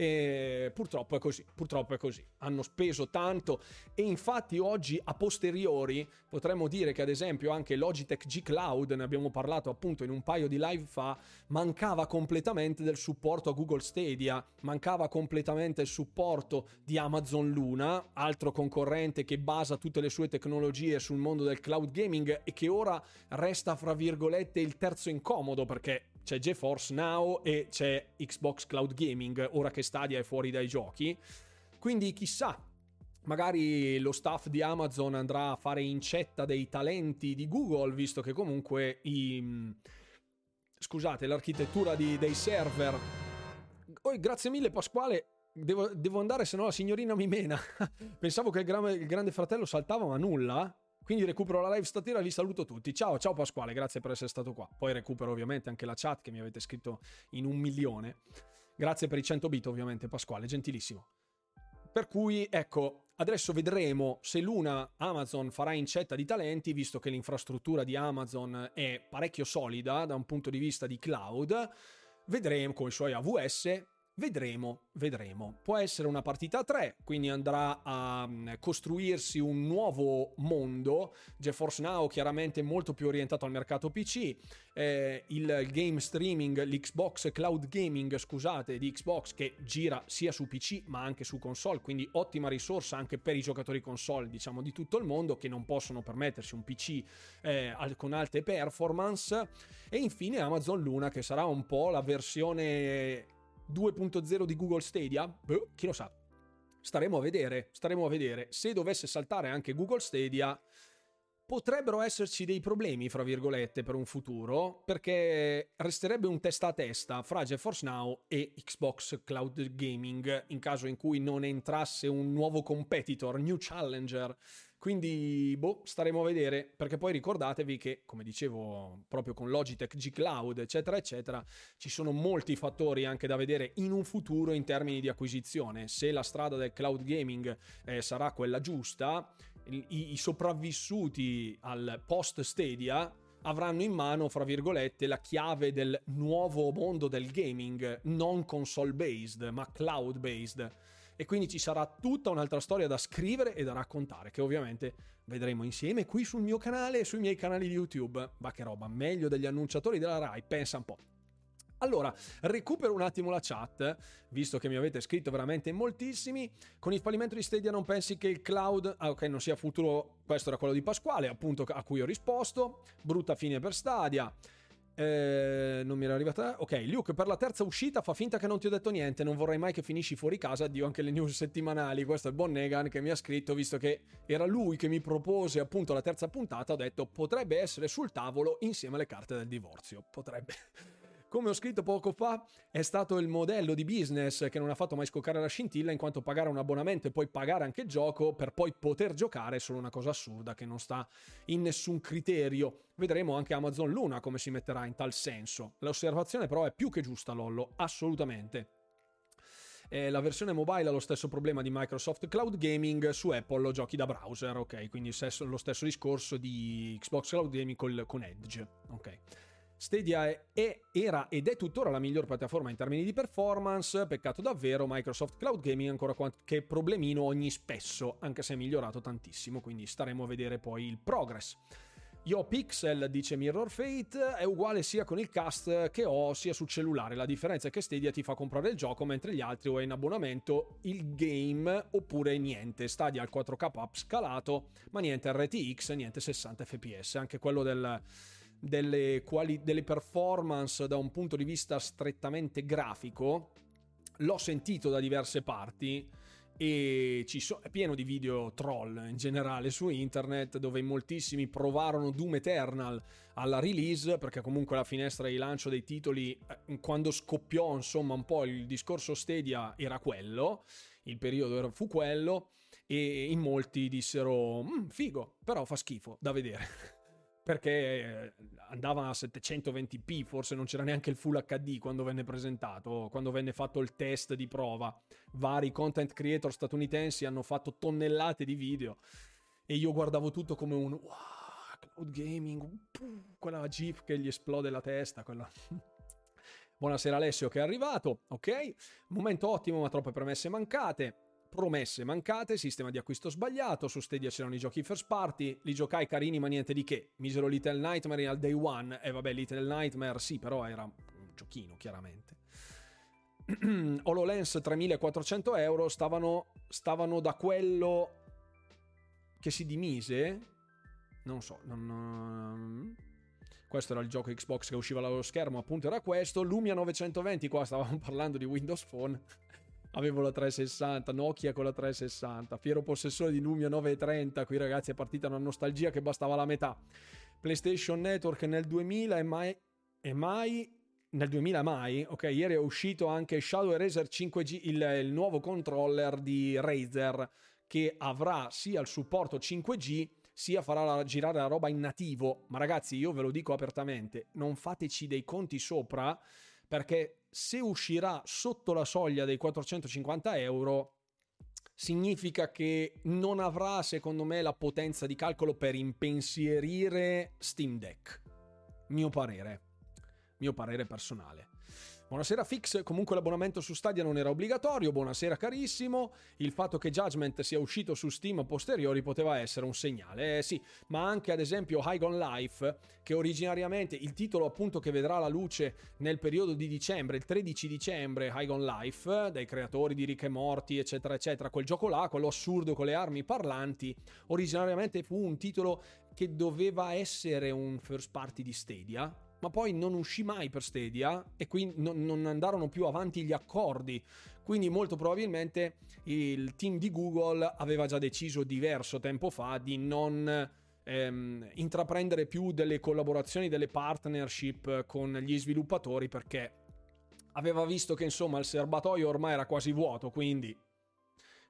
E purtroppo è così, purtroppo è così. Hanno speso tanto e infatti oggi a posteriori potremmo dire che ad esempio anche Logitech G Cloud, ne abbiamo parlato appunto in un paio di live fa, mancava completamente del supporto a Google Stadia, mancava completamente il supporto di Amazon Luna, altro concorrente che basa tutte le sue tecnologie sul mondo del cloud gaming e che ora resta fra virgolette il terzo incomodo perché c'è GeForce Now e c'è Xbox Cloud Gaming, ora che Stadia è fuori dai giochi. Quindi chissà, magari lo staff di Amazon andrà a fare incetta dei talenti di Google, visto che comunque i... Scusate, l'architettura di, dei server... Oh, grazie mille Pasquale, Devo, devo, andare, se no la signorina mi mena. Pensavo che il, gra- il, grande fratello saltava, ma nulla. Quindi recupero la live stasera vi saluto tutti. Ciao, ciao Pasquale, grazie per essere stato qua. Poi recupero ovviamente anche la chat che mi avete scritto in un milione. Grazie per i 100 bit ovviamente Pasquale, gentilissimo. Per cui ecco, adesso vedremo se l'una Amazon farà incetta di talenti, visto che l'infrastruttura di Amazon è parecchio solida da un punto di vista di cloud. Vedremo con i suoi AWS Vedremo, vedremo. Può essere una partita a 3, quindi andrà a mm, costruirsi un nuovo mondo. GeForce Now chiaramente molto più orientato al mercato PC. Eh, il game streaming, l'Xbox Cloud Gaming, scusate, di Xbox che gira sia su PC ma anche su console, quindi ottima risorsa anche per i giocatori console, diciamo, di tutto il mondo che non possono permettersi un PC eh, con alte performance. E infine Amazon Luna che sarà un po' la versione 2.0 di Google Stadia? Beh, chi lo sa. Staremo a vedere, staremo a vedere. Se dovesse saltare anche Google Stadia, potrebbero esserci dei problemi, fra virgolette, per un futuro, perché resterebbe un testa a testa fra GeForce Now e Xbox Cloud Gaming in caso in cui non entrasse un nuovo competitor, new challenger quindi, boh, staremo a vedere, perché poi ricordatevi che, come dicevo, proprio con Logitech G Cloud, eccetera, eccetera, ci sono molti fattori anche da vedere in un futuro in termini di acquisizione. Se la strada del cloud gaming eh, sarà quella giusta, i, i sopravvissuti al post Stadia avranno in mano, fra virgolette, la chiave del nuovo mondo del gaming, non console based, ma cloud based e quindi ci sarà tutta un'altra storia da scrivere e da raccontare che ovviamente vedremo insieme qui sul mio canale e sui miei canali di YouTube. Ma che roba, meglio degli annunciatori della RAI, pensa un po'. Allora, recupero un attimo la chat, visto che mi avete scritto veramente moltissimi. Con il fallimento di Stadia non pensi che il cloud, ah, ok, non sia futuro, questo era quello di Pasquale, appunto a cui ho risposto. Brutta fine per Stadia. Eh, non mi era arrivata. Ok, Luke, per la terza uscita fa finta che non ti ho detto niente. Non vorrei mai che finisci fuori casa. Addio anche le news settimanali. Questo è il buon Negan che mi ha scritto, visto che era lui che mi propose appunto la terza puntata. Ho detto potrebbe essere sul tavolo insieme alle carte del divorzio. Potrebbe come ho scritto poco fa, è stato il modello di business che non ha fatto mai scoccare la scintilla, in quanto pagare un abbonamento e poi pagare anche il gioco per poi poter giocare è solo una cosa assurda che non sta in nessun criterio. Vedremo anche Amazon Luna come si metterà in tal senso. L'osservazione però è più che giusta, Lollo, assolutamente. Eh, la versione mobile ha lo stesso problema di Microsoft Cloud Gaming, su Apple giochi da browser, ok? Quindi lo stesso discorso di Xbox Cloud Gaming con Edge, ok? Stadia è, era ed è tuttora la miglior piattaforma in termini di performance, peccato davvero Microsoft Cloud Gaming ancora qualche problemino ogni spesso, anche se è migliorato tantissimo, quindi staremo a vedere poi il progress. Yo Pixel, dice Mirror Fate, è uguale sia con il cast che ho sia sul cellulare. La differenza è che Stadia ti fa comprare il gioco mentre gli altri o è in abbonamento il game oppure niente. Stadia al 4K up scalato, ma niente RTX, niente 60 fps. Anche quello del delle, quali, delle performance da un punto di vista strettamente grafico, l'ho sentito da diverse parti e so- è pieno di video troll in generale su internet dove moltissimi provarono Doom Eternal alla release perché comunque la finestra di lancio dei titoli eh, quando scoppiò insomma un po' il discorso Stadia era quello il periodo fu quello e in molti dissero mm, figo però fa schifo da vedere perché eh, andava a 720p, forse non c'era neanche il Full HD quando venne presentato, quando venne fatto il test di prova. Vari content creator statunitensi hanno fatto tonnellate di video e io guardavo tutto come un wow, cloud gaming, quella GIF che gli esplode la testa, quella... Buonasera Alessio che è arrivato, ok? Momento ottimo ma troppe premesse mancate promesse mancate, sistema di acquisto sbagliato, su Stadia c'erano i giochi first party, li giocai carini ma niente di che, misero Little Nightmare al day one, e vabbè Little Nightmare sì però era un giochino chiaramente. HoloLens 3400 euro stavano, stavano da quello che si dimise, non so, non... Questo era il gioco Xbox che usciva dallo schermo, appunto era questo. Lumia 920, qua stavamo parlando di Windows Phone. Avevo la 360, Nokia con la 360, fiero possessore di Lumia 930, qui ragazzi è partita una nostalgia che bastava la metà. PlayStation Network nel 2000 e mai, e mai nel 2000 mai, ok, ieri è uscito anche Shadow Eraser 5G, il, il nuovo controller di Razer che avrà sia il supporto 5G sia farà girare la roba in nativo. Ma ragazzi, io ve lo dico apertamente, non fateci dei conti sopra perché se uscirà sotto la soglia dei 450 euro significa che non avrà secondo me la potenza di calcolo per impensierire Steam Deck. Mio parere. Mio parere personale Buonasera Fix, comunque l'abbonamento su Stadia non era obbligatorio, buonasera carissimo, il fatto che Judgment sia uscito su Steam a posteriori poteva essere un segnale, eh sì, ma anche ad esempio High on Life, che originariamente il titolo appunto che vedrà la luce nel periodo di dicembre, il 13 dicembre, High on Life, dai creatori di Rick e Morty eccetera eccetera, quel gioco là, quello assurdo con le armi parlanti, originariamente fu un titolo che doveva essere un first party di Stadia, ma poi non uscì mai per Stadia e quindi non, non andarono più avanti gli accordi. Quindi molto probabilmente il team di Google aveva già deciso diverso tempo fa di non ehm, intraprendere più delle collaborazioni, delle partnership con gli sviluppatori perché aveva visto che insomma il serbatoio ormai era quasi vuoto, quindi,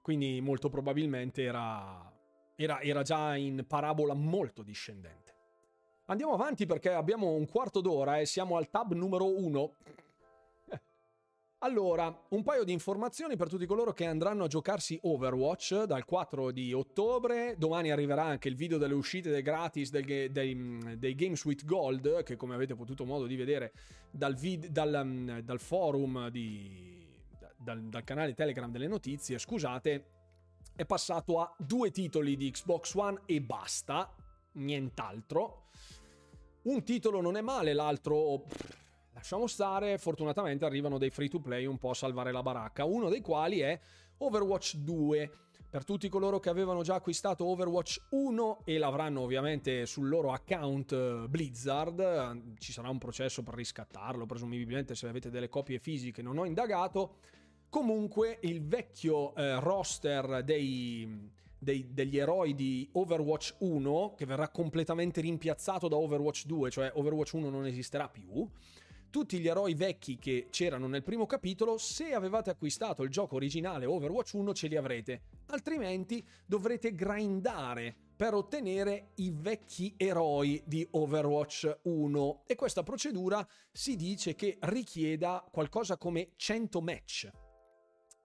quindi molto probabilmente era, era, era già in parabola molto discendente. Andiamo avanti perché abbiamo un quarto d'ora e siamo al tab numero uno. Allora, un paio di informazioni per tutti coloro che andranno a giocarsi Overwatch dal 4 di ottobre. Domani arriverà anche il video delle uscite dei gratis dei, dei, dei Games with Gold, che come avete potuto modo di vedere dal, vid, dal, dal forum di, dal, dal canale Telegram delle notizie, scusate, è passato a due titoli di Xbox One e basta, nient'altro. Un titolo non è male, l'altro lasciamo stare. Fortunatamente arrivano dei free to play un po' a salvare la baracca. Uno dei quali è Overwatch 2. Per tutti coloro che avevano già acquistato Overwatch 1 e l'avranno ovviamente sul loro account eh, Blizzard, eh, ci sarà un processo per riscattarlo, presumibilmente se avete delle copie fisiche, non ho indagato. Comunque il vecchio eh, roster dei dei, degli eroi di Overwatch 1 che verrà completamente rimpiazzato da Overwatch 2, cioè Overwatch 1 non esisterà più. Tutti gli eroi vecchi che c'erano nel primo capitolo, se avevate acquistato il gioco originale Overwatch 1 ce li avrete, altrimenti dovrete grindare per ottenere i vecchi eroi di Overwatch 1 e questa procedura si dice che richieda qualcosa come 100 match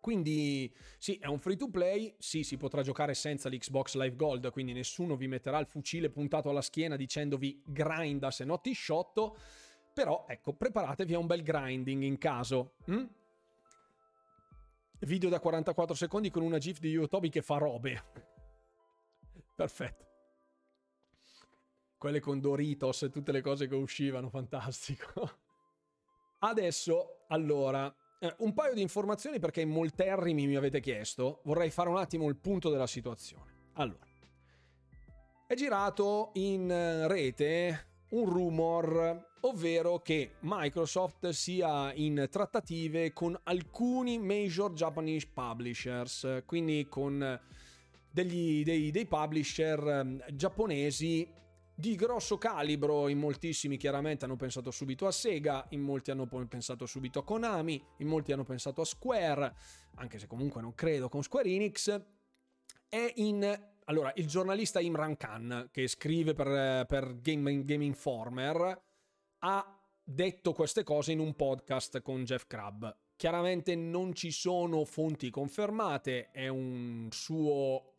quindi sì, è un free to play, sì, si potrà giocare senza l'Xbox Live Gold, quindi nessuno vi metterà il fucile puntato alla schiena dicendovi grinda se no ti sciotto, però ecco, preparatevi a un bel grinding in caso. Hm? Video da 44 secondi con una GIF di Yotobi che fa robe. Perfetto. Quelle con Doritos e tutte le cose che uscivano, fantastico. Adesso, allora, eh, un paio di informazioni perché in molterrimi mi avete chiesto, vorrei fare un attimo il punto della situazione. Allora, è girato in eh, rete un rumor, ovvero che Microsoft sia in trattative con alcuni major Japanese publishers, quindi con degli, dei, dei publisher ehm, giapponesi di grosso calibro, in moltissimi chiaramente hanno pensato subito a Sega, in molti hanno pensato subito a Konami, in molti hanno pensato a Square, anche se comunque non credo con Square Enix, è in... Allora, il giornalista Imran Khan, che scrive per, per Game, Game Informer, ha detto queste cose in un podcast con Jeff Crabb. Chiaramente non ci sono fonti confermate, è un suo,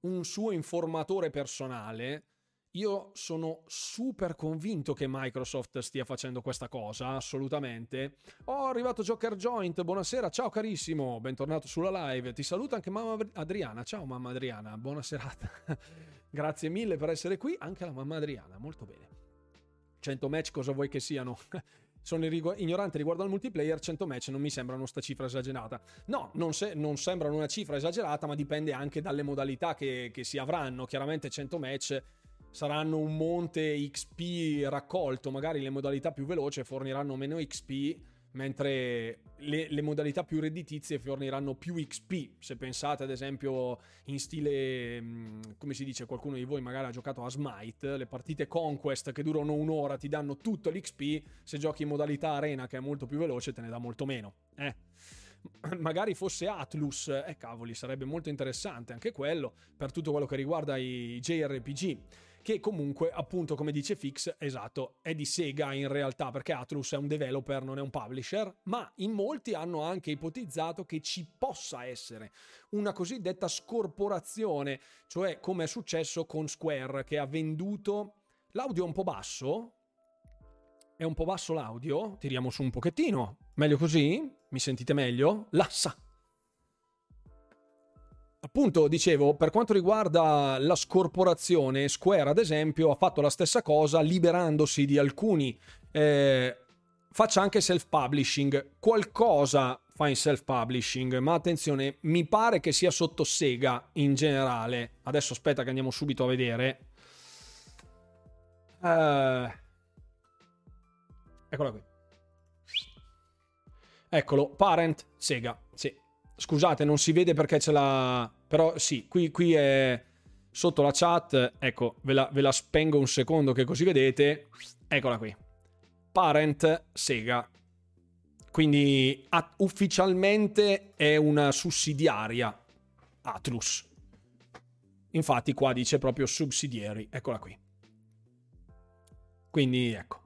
un suo informatore personale io sono super convinto che Microsoft stia facendo questa cosa, assolutamente. Oh, è arrivato Joker Joint, buonasera, ciao carissimo, bentornato sulla live. Ti saluta anche mamma Adriana, ciao mamma Adriana, buona serata. Grazie mille per essere qui, anche la mamma Adriana, molto bene. 100 match cosa vuoi che siano? sono ignorante riguardo al multiplayer, 100 match non mi sembrano sta cifra esagerata. No, non, se- non, sembrano una cifra esagerata, ma dipende anche dalle modalità che, che si avranno. Chiaramente 100 match saranno un monte XP raccolto, magari le modalità più veloci forniranno meno XP, mentre le, le, modalità più redditizie forniranno più XP. Se pensate ad esempio in stile, mm, come si dice, qualcuno di voi magari ha giocato a Smite, le partite Conquest che durano un'ora ti danno tutto l'XP, se giochi in modalità arena che è molto più veloce te ne dà molto meno. Eh magari fosse Atlus, eh cavoli, sarebbe molto interessante anche quello per tutto quello che riguarda i JRPG che comunque appunto come dice Fix, esatto, è di Sega in realtà perché Atlus è un developer, non è un publisher, ma in molti hanno anche ipotizzato che ci possa essere una cosiddetta scorporazione, cioè come è successo con Square che ha venduto l'audio un po' basso. È un po' basso l'audio? Tiriamo su un pochettino. Meglio così? Mi sentite meglio? Lassa appunto dicevo, per quanto riguarda la scorporazione, Square ad esempio ha fatto la stessa cosa liberandosi di alcuni... Eh, faccia anche self-publishing, qualcosa fa in self-publishing, ma attenzione, mi pare che sia sotto Sega in generale. Adesso aspetta che andiamo subito a vedere. Uh, eccola qui. Eccolo, Parent Sega. Scusate, non si vede perché c'è la... Però sì, qui, qui è sotto la chat. Ecco, ve la, ve la spengo un secondo che così vedete. Eccola qui. Parent Sega. Quindi at- ufficialmente è una sussidiaria Atlus. Infatti qua dice proprio subsidiary. Eccola qui. Quindi ecco.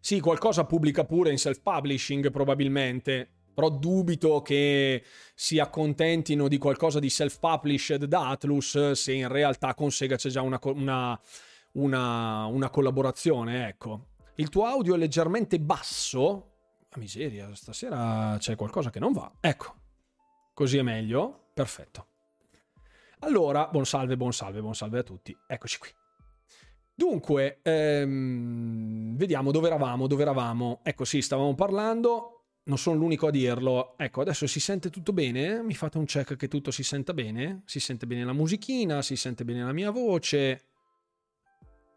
Sì, qualcosa pubblica pure in self-publishing probabilmente però dubito che si accontentino di qualcosa di self-published da Atlus se in realtà con Sega c'è già una, una, una, una collaborazione, ecco. Il tuo audio è leggermente basso. Ma miseria, stasera c'è qualcosa che non va. Ecco, così è meglio. Perfetto. Allora, buon salve, buon salve, buon salve a tutti. Eccoci qui. Dunque, ehm, vediamo dove eravamo, dove eravamo. Ecco sì, stavamo parlando non sono l'unico a dirlo. Ecco, adesso si sente tutto bene? Mi fate un check che tutto si senta bene? Si sente bene la musichina, si sente bene la mia voce.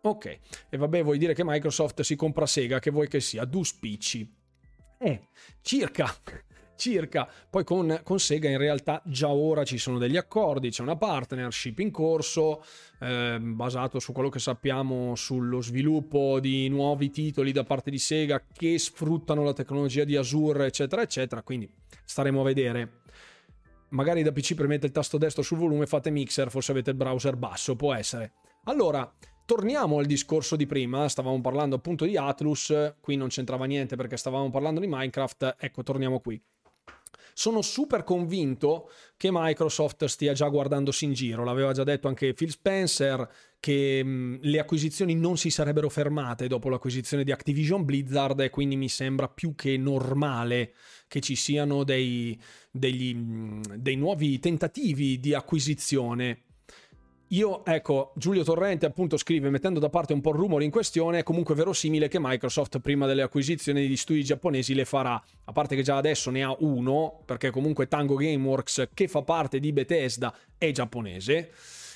Ok, e vabbè, vuoi dire che Microsoft si compra Sega, che vuoi che sia? Du spicci. Eh, circa circa. Poi con, con, Sega in realtà già ora ci sono degli accordi, c'è una partnership in corso eh, basato su quello che sappiamo sullo sviluppo di nuovi titoli da parte di Sega che sfruttano la tecnologia di Azure, eccetera, eccetera. Quindi staremo a vedere. Magari da PC premete il tasto destro sul volume, fate mixer, forse avete il browser basso, può essere. Allora, torniamo al discorso di prima, stavamo parlando appunto di Atlus, qui non c'entrava niente perché stavamo parlando di Minecraft, ecco torniamo qui. Sono super convinto che Microsoft stia già guardandosi in giro. L'aveva già detto anche Phil Spencer che mh, le acquisizioni non si sarebbero fermate dopo l'acquisizione di Activision Blizzard e quindi mi sembra più che normale che ci siano dei, degli, mh, dei nuovi tentativi di acquisizione io, ecco, Giulio Torrente appunto scrive, mettendo da parte un po' il rumore in questione, è comunque verosimile che Microsoft prima delle acquisizioni di studi giapponesi le farà, a parte che già adesso ne ha uno, perché comunque Tango Gameworks, che fa parte di Bethesda, è giapponese,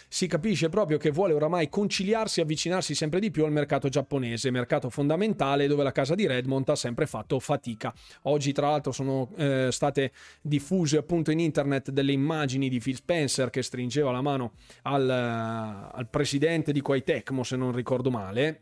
si capisce proprio che vuole oramai conciliarsi e avvicinarsi sempre di più al mercato giapponese, mercato fondamentale dove la casa di Redmond ha sempre fatto fatica. Oggi tra l'altro sono eh, state diffuse appunto in internet delle immagini di Phil Spencer che stringeva la mano al, al presidente di Tecmo se non ricordo male.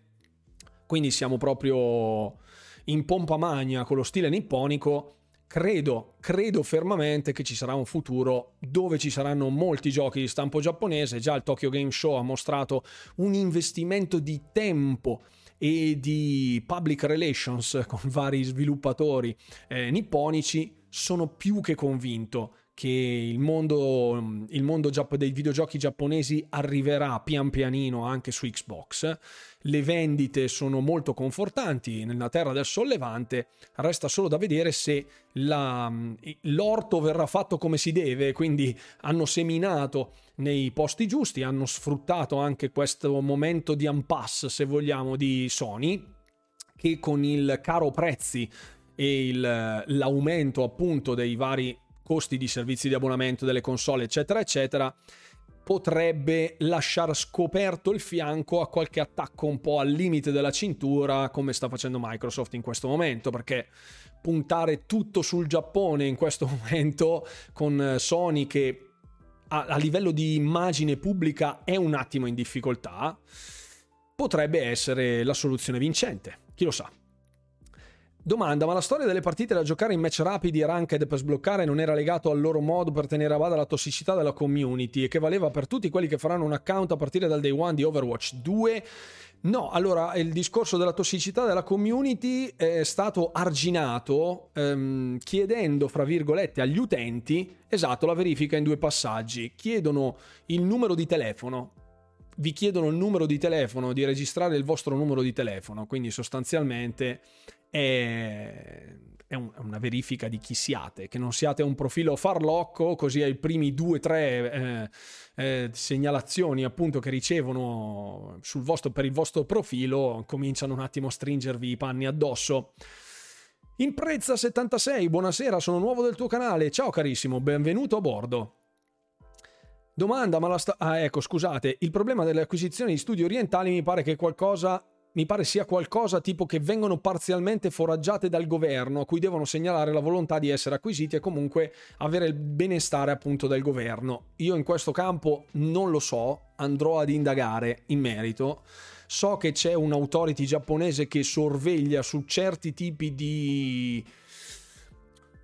Quindi siamo proprio in pompa magna con lo stile nipponico credo, credo fermamente che ci sarà un futuro dove ci saranno molti giochi di stampo giapponese. Già il Tokyo Game Show ha mostrato un investimento di tempo e di public relations con vari sviluppatori eh, nipponici. Sono più che convinto che il mondo, il mondo dei videogiochi giapponesi arriverà pian pianino anche su Xbox. Le vendite sono molto confortanti nella terra del sollevante, resta solo da vedere se la, l'orto verrà fatto come si deve, quindi hanno seminato nei posti giusti, hanno sfruttato anche questo momento di impasse, se vogliamo, di Sony, che con il caro prezzi e il, l'aumento appunto dei vari costi di servizi di abbonamento delle console, eccetera, eccetera, potrebbe lasciare scoperto il fianco a qualche attacco un po' al limite della cintura come sta facendo Microsoft in questo momento perché puntare tutto sul Giappone in questo momento con Sony che a, a livello di immagine pubblica è un attimo in difficoltà potrebbe essere la soluzione vincente chi lo sa Domanda, ma la storia delle partite da giocare in match rapidi e ranked per sbloccare non era legato al loro modo per tenere a bada la tossicità della community e che valeva per tutti quelli che faranno un account a partire dal day one di Overwatch 2? No, allora il discorso della tossicità della community è stato arginato ehm, chiedendo, fra virgolette, agli utenti, esatto, la verifica in due passaggi. Chiedono il numero di telefono, vi chiedono il numero di telefono, di registrare il vostro numero di telefono, quindi sostanzialmente è, è, un, è, una verifica di chi siate, che non siate un profilo farlocco, così ai primi due o tre eh, eh, segnalazioni appunto che ricevono vostro, per il vostro profilo cominciano un attimo a stringervi i panni addosso. Imprezza 76, buonasera, sono nuovo del tuo canale. Ciao carissimo, benvenuto a bordo. Domanda, ma la sta... Ah, ecco, scusate, il problema delle acquisizioni di studi orientali mi pare che qualcosa mi pare sia qualcosa tipo che vengono parzialmente foraggiate dal governo a cui devono segnalare la volontà di essere acquisiti e comunque avere il benestare appunto del governo. Io in questo campo non lo so, andrò ad indagare in merito. So che c'è un'autority giapponese che sorveglia su certi tipi di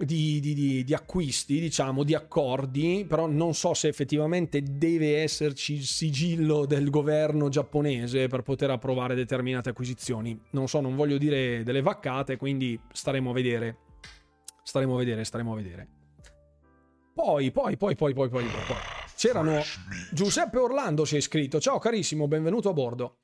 di, di, di, di, acquisti, diciamo, di accordi, però non so se effettivamente deve esserci il sigillo del governo giapponese per poter approvare determinate acquisizioni. Non so, non voglio dire delle vaccate, quindi staremo a vedere. Staremo a vedere, staremo a vedere. Poi, poi, poi, poi, poi, poi, poi. C'erano Giuseppe Orlando si è iscritto. Ciao carissimo, benvenuto a bordo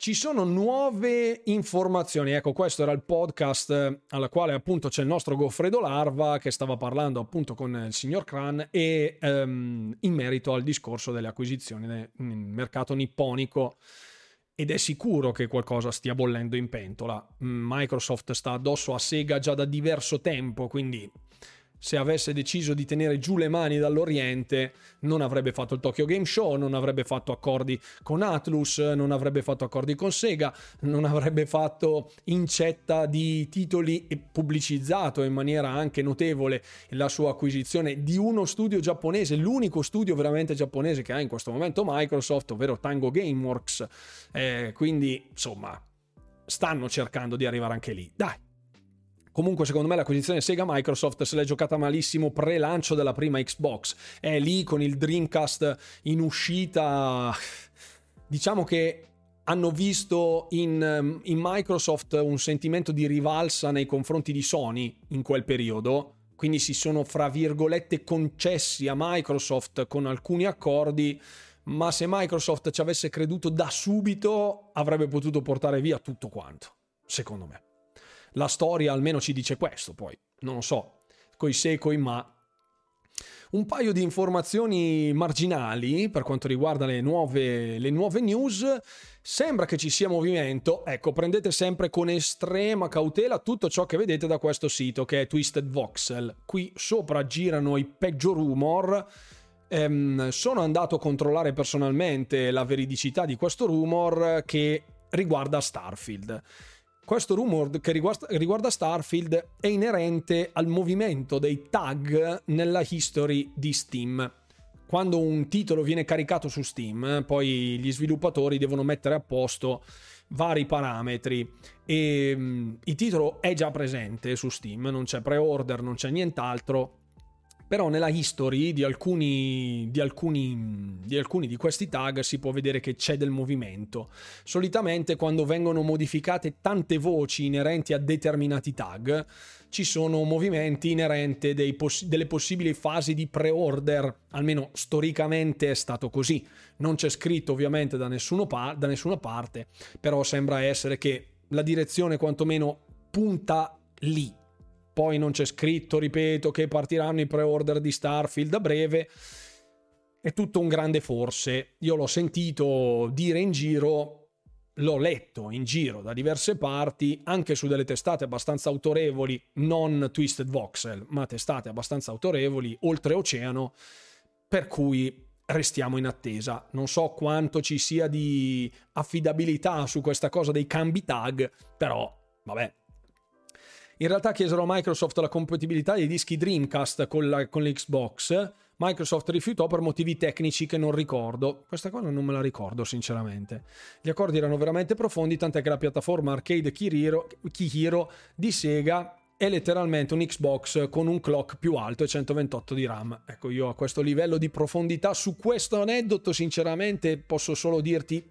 ci sono nuove informazioni. Ecco, questo era il podcast eh, alla quale appunto c'è il nostro Goffredo Larva che stava parlando appunto con il signor Kran e um, in merito al discorso delle acquisizioni nel mercato nipponico. Ed è sicuro che qualcosa stia bollendo in pentola. Microsoft sta addosso a Sega già da diverso tempo, quindi se avesse deciso di tenere giù le mani dall'Oriente, non avrebbe fatto il Tokyo Game Show, non avrebbe fatto accordi con Atlus, non avrebbe fatto accordi con Sega, non avrebbe fatto incetta di titoli e pubblicizzato in maniera anche notevole la sua acquisizione di uno studio giapponese, l'unico studio veramente giapponese che ha in questo momento Microsoft, ovvero Tango Gameworks. Eh, quindi, insomma, stanno cercando di arrivare anche lì. Dai, Comunque, secondo me, l'acquisizione Sega Microsoft se l'è giocata malissimo pre-lancio della prima Xbox. È lì con il Dreamcast in uscita. Diciamo che hanno visto in, in Microsoft un sentimento di rivalsa nei confronti di Sony in quel periodo. Quindi si sono, fra virgolette, concessi a Microsoft con alcuni accordi ma se Microsoft ci avesse creduto da subito avrebbe potuto portare via tutto quanto, secondo me. La storia almeno ci dice questo, poi non lo so, coi se coi ma. Un paio di informazioni marginali per quanto riguarda le nuove, le nuove news. Sembra che ci sia movimento. Ecco, prendete sempre con estrema cautela tutto ciò che vedete da questo sito che è Twisted Voxel. Qui sopra girano i peggio rumor ehm, sono andato a controllare personalmente la veridicità di questo rumor che riguarda Starfield. Questo rumor che riguarda, riguarda Starfield è inerente al movimento dei tag nella history di Steam. Quando un titolo viene caricato su Steam, poi gli sviluppatori devono mettere a posto vari parametri. E um, il titolo è già presente su Steam, non c'è pre-order, non c'è nient'altro però nella history di alcuni, di, alcuni, di alcuni di questi tag si può vedere che c'è del movimento. Solitamente quando vengono modificate tante voci inerenti a determinati tag, ci sono movimenti inerenti poss- delle possibili fasi di pre-order, almeno storicamente è stato così. Non c'è scritto ovviamente da, pa- da nessuna parte, però sembra essere che la direzione quantomeno punta lì poi non c'è scritto, ripeto, che partiranno i pre-order di Starfield a breve. È tutto un grande forse. Io l'ho sentito dire in giro, l'ho letto in giro da diverse parti, anche su delle testate abbastanza autorevoli, non Twisted Voxel, ma testate abbastanza autorevoli, oltreoceano, per cui restiamo in attesa. Non so quanto ci sia di affidabilità su questa cosa dei cambi tag, però vabbè, in realtà chiesero a Microsoft la compatibilità dei dischi Dreamcast con, la, con l'Xbox. Microsoft rifiutò per motivi tecnici che non ricordo. Questa cosa non me la ricordo, sinceramente. Gli accordi erano veramente profondi, tant'è che la piattaforma arcade Kihiro, Kihiro di Sega è letteralmente un Xbox con un clock più alto e 128 di RAM. Ecco, io a questo livello di profondità su questo aneddoto, sinceramente, posso solo dirti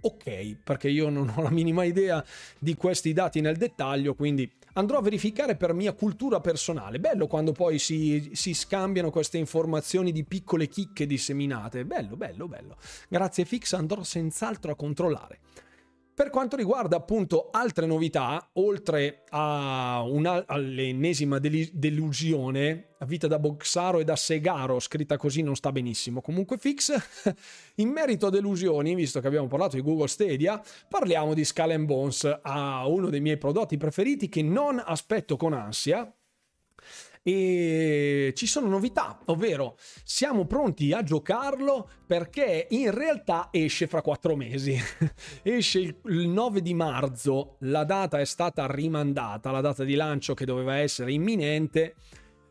ok, perché io non ho la minima idea di questi dati nel dettaglio, quindi andrò a verificare per mia cultura personale. Bello quando poi si, si scambiano queste informazioni di piccole chicche disseminate. Bello, bello, bello. Grazie Fix, andrò senz'altro a controllare. Per quanto riguarda appunto altre novità, oltre una, all'ennesima delusione, vita da Boxaro e da Segaro, scritta così non sta benissimo, comunque fix, in merito a delusioni, visto che abbiamo parlato di Google Stadia, parliamo di Skull Bones, uno dei miei prodotti preferiti che non aspetto con ansia, e ci sono novità, ovvero siamo pronti a giocarlo perché in realtà esce fra quattro mesi. esce il 9 di marzo, la data è stata rimandata, la data di lancio che doveva essere imminente.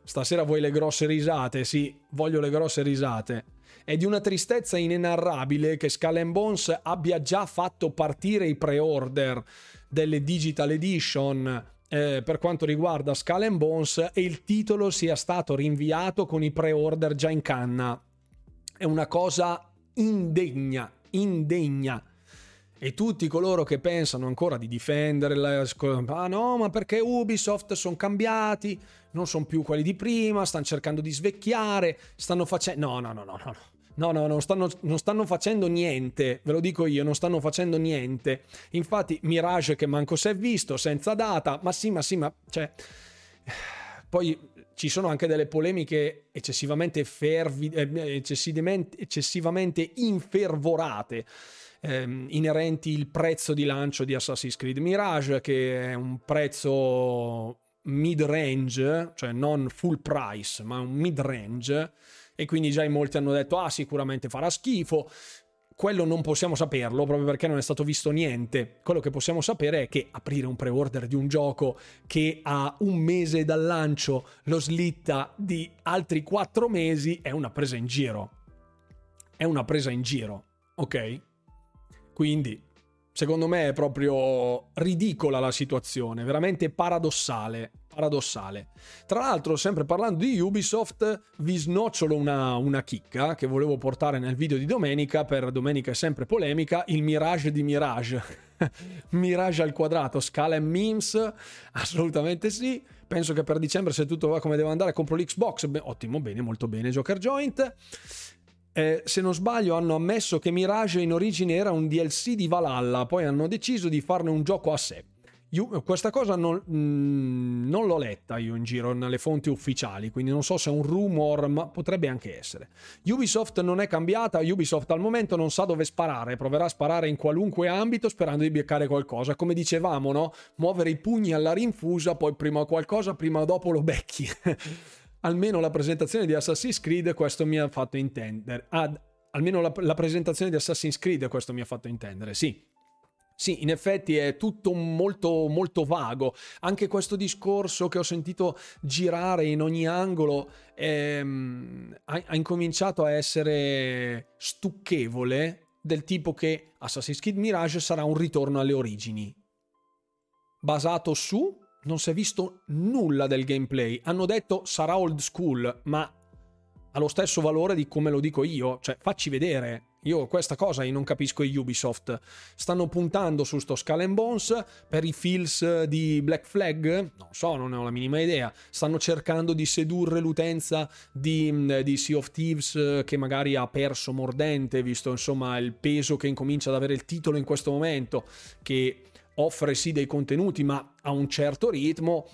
Stasera vuoi le grosse risate? Sì, voglio le grosse risate. È di una tristezza inenarrabile che Skull Bones abbia già fatto partire i pre-order delle Digital Edition eh, per quanto riguarda Skull and Bones e il titolo sia stato rinviato con i pre-order già in canna. È una cosa indegna, indegna. E tutti coloro che pensano ancora di difendere la... Ah no, ma perché Ubisoft sono cambiati, non sono più quelli di prima, stanno cercando di svecchiare, stanno facendo... No, no, no, no, no. No, no, non stanno, non stanno, facendo niente, ve lo dico io, non stanno facendo niente. Infatti, Mirage che manco si è visto, senza data, ma sì, ma sì, ma cioè. Poi ci sono anche delle polemiche eccessivamente, fervi, eh, eccessivamente, eccessivamente infervorate. Ehm, inerenti al prezzo di lancio di Assassin's Creed Mirage, che è un prezzo mid-range, cioè non full price, ma un mid-range e quindi già in molti hanno detto ah sicuramente farà schifo. Quello non possiamo saperlo proprio perché non è stato visto niente. Quello che possiamo sapere è che aprire un pre-order di un gioco che a un mese dal lancio lo slitta di altri quattro mesi è una presa in giro. È una presa in giro, ok? Quindi, secondo me è proprio ridicola la situazione, veramente paradossale paradossale. Tra l'altro, sempre parlando di Ubisoft, vi snocciolo una, una chicca che volevo portare nel video di domenica, per domenica è sempre polemica, il Mirage di Mirage. Mirage al quadrato, scala e memes? Assolutamente sì. Penso che per dicembre, se tutto va come deve andare, compro l'Xbox. Beh, ottimo, bene, molto bene, Joker Joint. Eh, se non sbaglio hanno ammesso che Mirage in origine era un DLC di Valhalla, poi hanno deciso di farne un gioco a sé. Io, questa cosa non, mm, non, l'ho letta io in giro nelle fonti ufficiali, quindi non so se è un rumor, ma potrebbe anche essere. Ubisoft non è cambiata, Ubisoft al momento non sa dove sparare, proverà a sparare in qualunque ambito sperando di beccare qualcosa. Come dicevamo, no? Muovere i pugni alla rinfusa, poi prima qualcosa, prima o dopo lo becchi. almeno la presentazione di Assassin's Creed questo mi ha fatto intendere. Ad, almeno la, la presentazione di Assassin's Creed questo mi ha fatto intendere, sì. Sì, in effetti è tutto molto, molto vago. Anche questo discorso che ho sentito girare in ogni angolo ehm, ha, ha incominciato a essere stucchevole, del tipo che Assassin's Creed Mirage sarà un ritorno alle origini. Basato su non si è visto nulla del gameplay. Hanno detto sarà old school, ma ha lo stesso valore di come lo dico io. Cioè, facci vedere. Io questa cosa io non capisco i Ubisoft. Stanno puntando su sto Skull and Bones per i feels di Black Flag? Non so, non ne ho la minima idea. Stanno cercando di sedurre l'utenza di, di Sea of Thieves che magari ha perso mordente, visto insomma il peso che incomincia ad avere il titolo in questo momento, che offre sì dei contenuti, ma a un certo ritmo,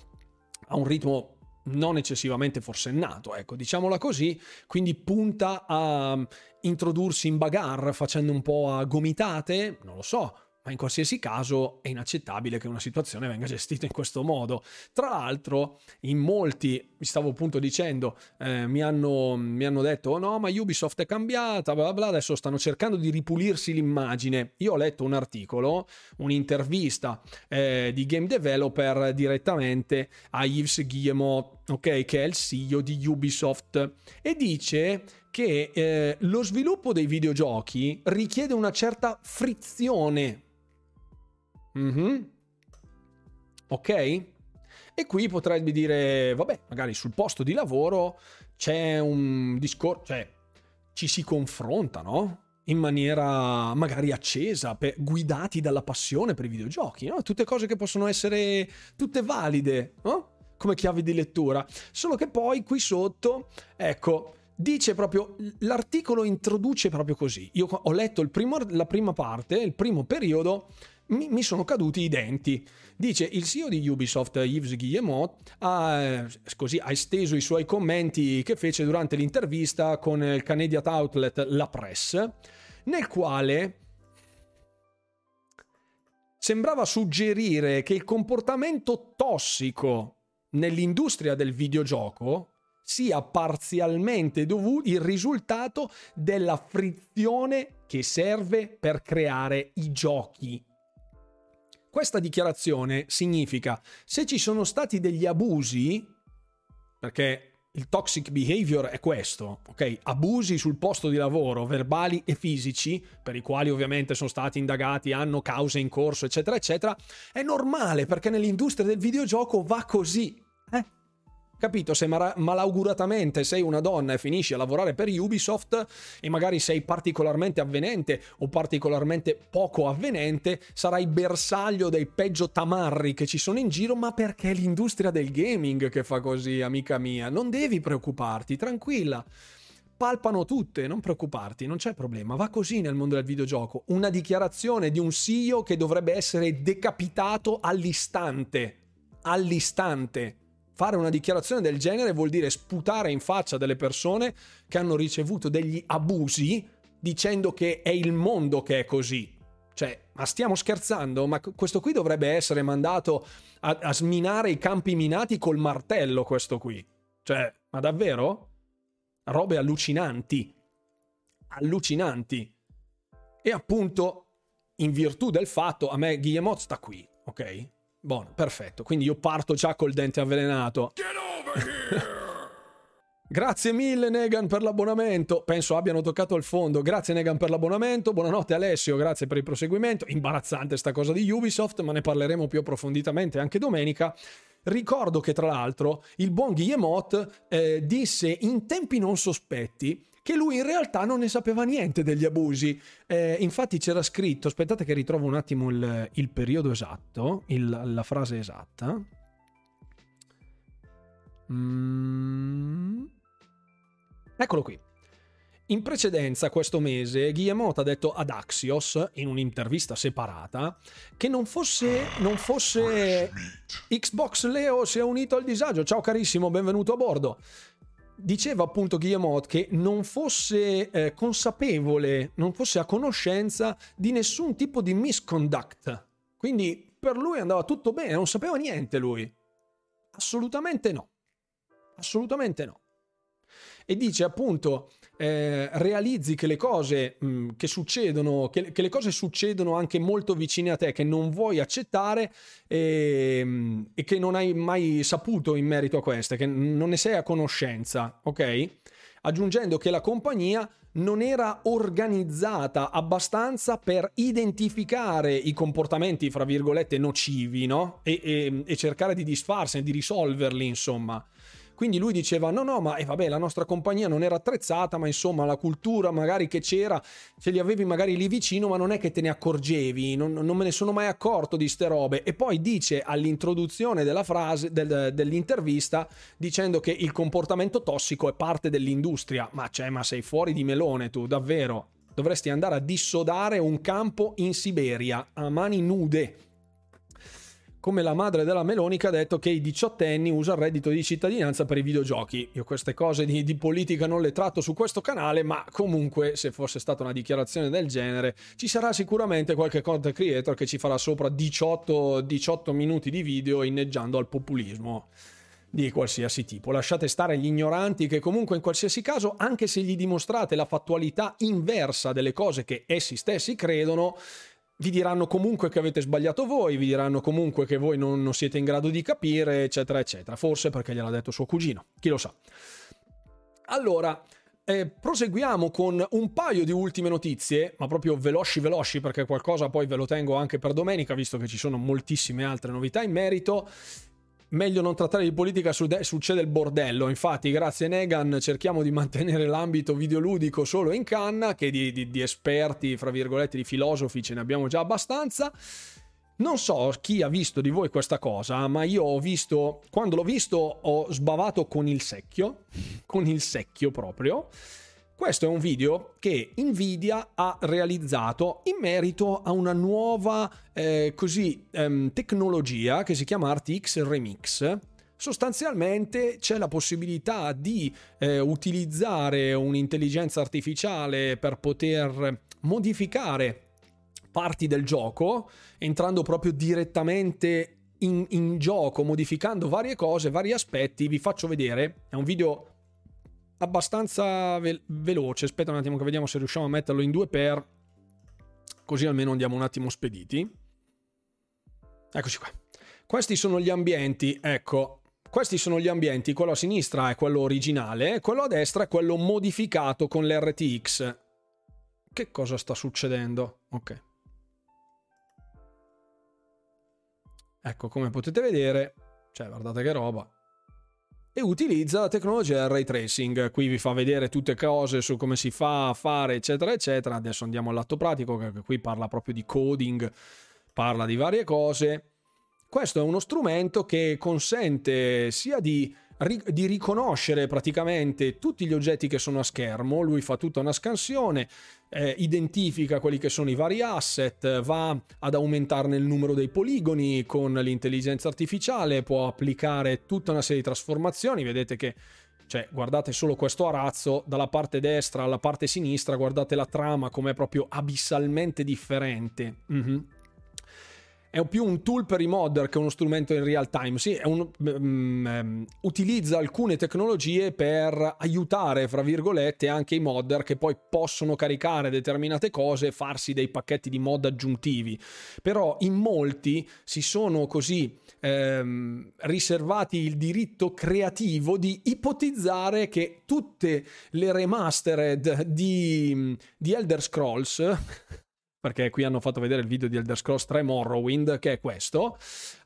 a un ritmo non eccessivamente forsennato, ecco, diciamola così, quindi punta a introdursi in bagarre facendo un po' a gomitate, non lo so, ma in qualsiasi caso è inaccettabile che una situazione venga gestita in questo modo. Tra l'altro, in molti, vi stavo appunto dicendo, eh, mi, hanno, mi, hanno, detto: oh no, ma Ubisoft è cambiata, bla bla, adesso stanno cercando di ripulirsi l'immagine. Io ho letto un articolo, un'intervista eh, di game developer direttamente a Yves Guillemot, ok, che è il CEO di Ubisoft, e dice che eh, lo sviluppo dei videogiochi richiede una certa frizione Mm-hmm. Ok? E qui potrebbe dire, vabbè, magari sul posto di lavoro c'è un discorso, cioè ci si confronta, no? In maniera magari accesa, per, guidati dalla passione per i videogiochi, no? Tutte cose che possono essere tutte valide, no? Come chiavi di lettura. Solo che poi qui sotto, ecco, dice proprio l'articolo introduce proprio così. Io ho letto primo, la prima parte, il primo periodo mi, mi, sono caduti i denti. Dice il CEO di Ubisoft, Yves Guillemot, ha, così, ha esteso i suoi commenti che fece durante l'intervista con il Canadian Outlet La Presse, nel quale sembrava suggerire che il comportamento tossico nell'industria del videogioco sia parzialmente dovuto il risultato della frizione che serve per creare i giochi questa dichiarazione significa se ci sono stati degli abusi, perché il toxic behavior è questo, ok? Abusi sul posto di lavoro, verbali e fisici, per i quali ovviamente sono stati indagati, hanno cause in corso, eccetera, eccetera, è normale perché nell'industria del videogioco va così. Eh? Capito? Se mal- malauguratamente sei una donna e finisci a lavorare per Ubisoft e magari sei particolarmente avvenente o particolarmente poco avvenente, sarai bersaglio dei peggio tamarri che ci sono in giro, ma perché è l'industria del gaming che fa così, amica mia. Non devi preoccuparti, tranquilla palpano tutte, non preoccuparti, non c'è problema, va così nel mondo del videogioco. Una dichiarazione di un CEO che dovrebbe essere decapitato all'istante, all'istante. Fare una dichiarazione del genere vuol dire sputare in faccia delle persone che hanno ricevuto degli abusi dicendo che è il mondo che è così. Cioè, ma stiamo scherzando? Ma questo qui dovrebbe essere mandato a, a sminare i campi minati col martello, questo qui. Cioè, ma davvero? Robe allucinanti. Allucinanti. E appunto, in virtù del fatto, a me Guillemot sta qui, ok? Buono, perfetto. Quindi io parto già col dente avvelenato. Grazie mille Negan per l'abbonamento. Penso abbiano toccato il fondo. Grazie Negan per l'abbonamento. Buonanotte Alessio, grazie per il proseguimento. Imbarazzante sta cosa di Ubisoft, ma ne parleremo più approfonditamente anche domenica. Ricordo che tra l'altro il buon Guillemot eh, disse in tempi non sospetti che lui in realtà non ne sapeva niente degli abusi. Eh, infatti c'era scritto, aspettate che ritrovo un attimo il, il periodo esatto, il, la frase esatta. Mm. Eccolo qui. In precedenza, questo mese, Guillemot ha detto ad Axios, in un'intervista separata, che non fosse, non fosse Xbox Leo si è unito al disagio. Ciao carissimo, benvenuto a bordo diceva appunto Guillemot che non fosse eh, consapevole, non fosse a conoscenza di nessun tipo di misconduct. Quindi per lui andava tutto bene, non sapeva niente lui. Assolutamente no. Assolutamente no. E dice appunto eh, realizzi che le cose mh, mm, che succedono, che, che, le cose succedono anche molto vicine a te, che non vuoi accettare e, ehm, e che non hai mai saputo in merito a queste, che non ne sei a conoscenza, ok? Aggiungendo che la compagnia non era organizzata abbastanza per identificare i comportamenti, fra virgolette, nocivi, no? E, e, e cercare di disfarsene, di risolverli, insomma. Quindi lui diceva: no, no, ma eh, vabbè, la nostra compagnia non era attrezzata, ma insomma la cultura magari che c'era, ce li avevi magari lì vicino, ma non è che te ne accorgevi, non, non me ne sono mai accorto di ste robe. E poi dice all'introduzione della frase, del, dell'intervista, dicendo che il comportamento tossico è parte dell'industria. Ma cioè, ma sei fuori di melone tu, davvero. Dovresti andare a dissodare un campo in Siberia a mani nude come la madre della Meloni che ha detto che i diciottenni usano il reddito di cittadinanza per i videogiochi. Io queste cose di, di, politica non le tratto su questo canale, ma comunque se fosse stata una dichiarazione del genere ci sarà sicuramente qualche content creator che ci farà sopra 18, 18 minuti di video inneggiando al populismo di qualsiasi tipo. Lasciate stare gli ignoranti che comunque in qualsiasi caso, anche se gli dimostrate la fattualità inversa delle cose che essi stessi credono, vi diranno comunque che avete sbagliato voi, vi diranno comunque che voi non, non siete in grado di capire, eccetera, eccetera. Forse perché gliel'ha detto suo cugino, chi lo sa. Allora, eh, proseguiamo con un paio di ultime notizie, ma proprio veloci veloci perché qualcosa poi ve lo tengo anche per domenica, visto che ci sono moltissime altre novità in merito meglio non trattare di politica, succede il bordello. Infatti, grazie Negan cerchiamo di mantenere l'ambito videoludico solo in canna, che di, di, di esperti, fra virgolette, di filosofi ce ne abbiamo già abbastanza. Non so chi ha visto di voi questa cosa, ma io ho visto, quando l'ho visto ho sbavato con il secchio, con il secchio proprio, questo è un video che Nvidia ha realizzato in merito a una nuova eh, così, ehm, tecnologia che si chiama RTX Remix. Sostanzialmente c'è la possibilità di eh, utilizzare un'intelligenza artificiale per poter modificare parti del gioco, entrando proprio direttamente in, in, gioco, modificando varie cose, vari aspetti. Vi faccio vedere. È un video abbastanza ve- veloce. Aspetta un attimo che vediamo se riusciamo a metterlo in due per. Così almeno andiamo un attimo spediti. Eccoci qua. Questi sono gli ambienti, ecco. Questi sono gli ambienti, quello a sinistra è quello originale, quello a destra è quello modificato con l'RTX. Che cosa sta succedendo? Ok. Ecco, come potete vedere, cioè guardate che roba e utilizza la tecnologia del ray tracing. Qui vi fa vedere tutte cose su come si fa a fare, eccetera, eccetera. Adesso andiamo all'atto pratico, che qui parla proprio di coding, parla di varie cose. Questo è uno strumento che consente sia di di riconoscere praticamente tutti gli oggetti che sono a schermo, lui fa tutta una scansione, eh, identifica quelli che sono i vari asset, va ad aumentarne il numero dei poligoni con l'intelligenza artificiale, può applicare tutta una serie di trasformazioni, vedete che cioè, guardate solo questo arazzo, dalla parte destra alla parte sinistra, guardate la trama com'è proprio abissalmente differente. Mm-hmm è più un tool per i modder che uno strumento in real time. Sì, un, um, utilizza alcune tecnologie per aiutare, fra virgolette, anche i modder che poi possono caricare determinate cose e farsi dei pacchetti di mod aggiuntivi. Però in molti si sono così ehm, riservati il diritto creativo di ipotizzare che tutte le remastered di, di Elder Scrolls perché qui hanno fatto vedere il video di Elder Scrolls 3 Morrowind, che è questo,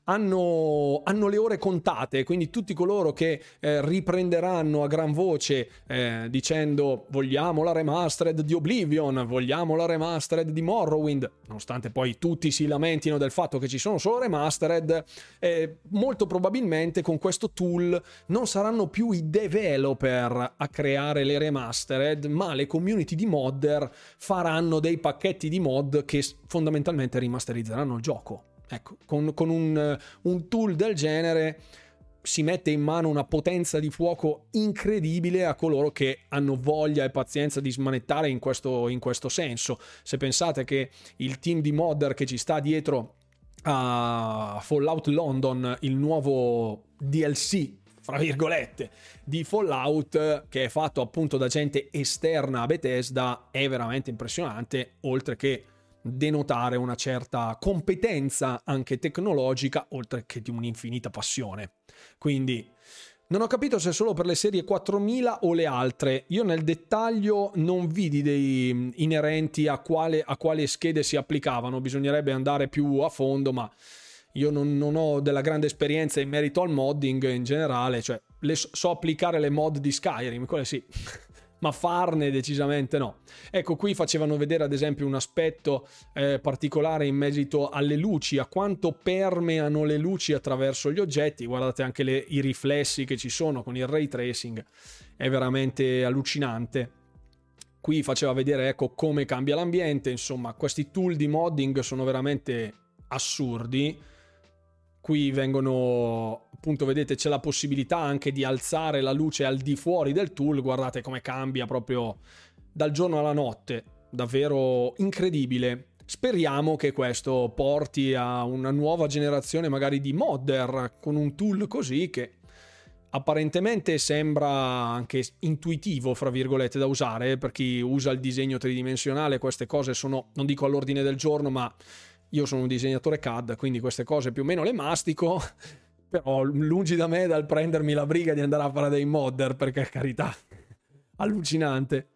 hanno, hanno, le ore contate, quindi tutti coloro che eh, riprenderanno a gran voce eh, dicendo vogliamo la remastered di Oblivion, vogliamo la remastered di Morrowind, nonostante poi tutti si lamentino del fatto che ci sono solo remastered, eh, molto probabilmente con questo tool non saranno più i developer a creare le remastered, ma le community di modder faranno dei pacchetti di mod che fondamentalmente rimasterizzeranno il gioco. Ecco, con, con un, un tool del genere si mette in mano una potenza di fuoco incredibile a coloro che hanno voglia e pazienza di smanettare in questo, in questo senso. Se pensate che il team di modder che ci sta dietro a Fallout London, il nuovo DLC fra virgolette, di Fallout che è fatto appunto da gente esterna a Bethesda è veramente impressionante, oltre che denotare una certa competenza anche tecnologica, oltre che di un'infinita passione. Quindi non ho capito se solo per le serie 4000 o le altre. Io nel dettaglio non vidi dei inerenti a quale, a quale schede si applicavano, bisognerebbe andare più a fondo, ma io non, non, ho della grande esperienza in merito al modding in generale, cioè le, so applicare le mod di Skyrim, quelle sì ma farne decisamente no. Ecco, qui facevano vedere ad esempio un aspetto eh, particolare in merito alle luci, a quanto permeano le luci attraverso gli oggetti. Guardate anche le, i riflessi che ci sono con il ray tracing, è veramente allucinante. Qui faceva vedere ecco come cambia l'ambiente, insomma, questi tool di modding sono veramente assurdi qui vengono appunto vedete c'è la possibilità anche di alzare la luce al di fuori del tool. Guardate come cambia proprio dal giorno alla notte. Davvero incredibile. Speriamo che questo porti a una nuova generazione magari di modder con un tool così che apparentemente sembra anche intuitivo, fra virgolette, da usare. Per chi usa il disegno tridimensionale. Queste cose sono, non dico all'ordine del giorno, ma io sono un disegnatore CAD, quindi queste cose più o meno le mastico, però lungi da me dal prendermi la briga di andare a fare dei modder, perché carità, allucinante.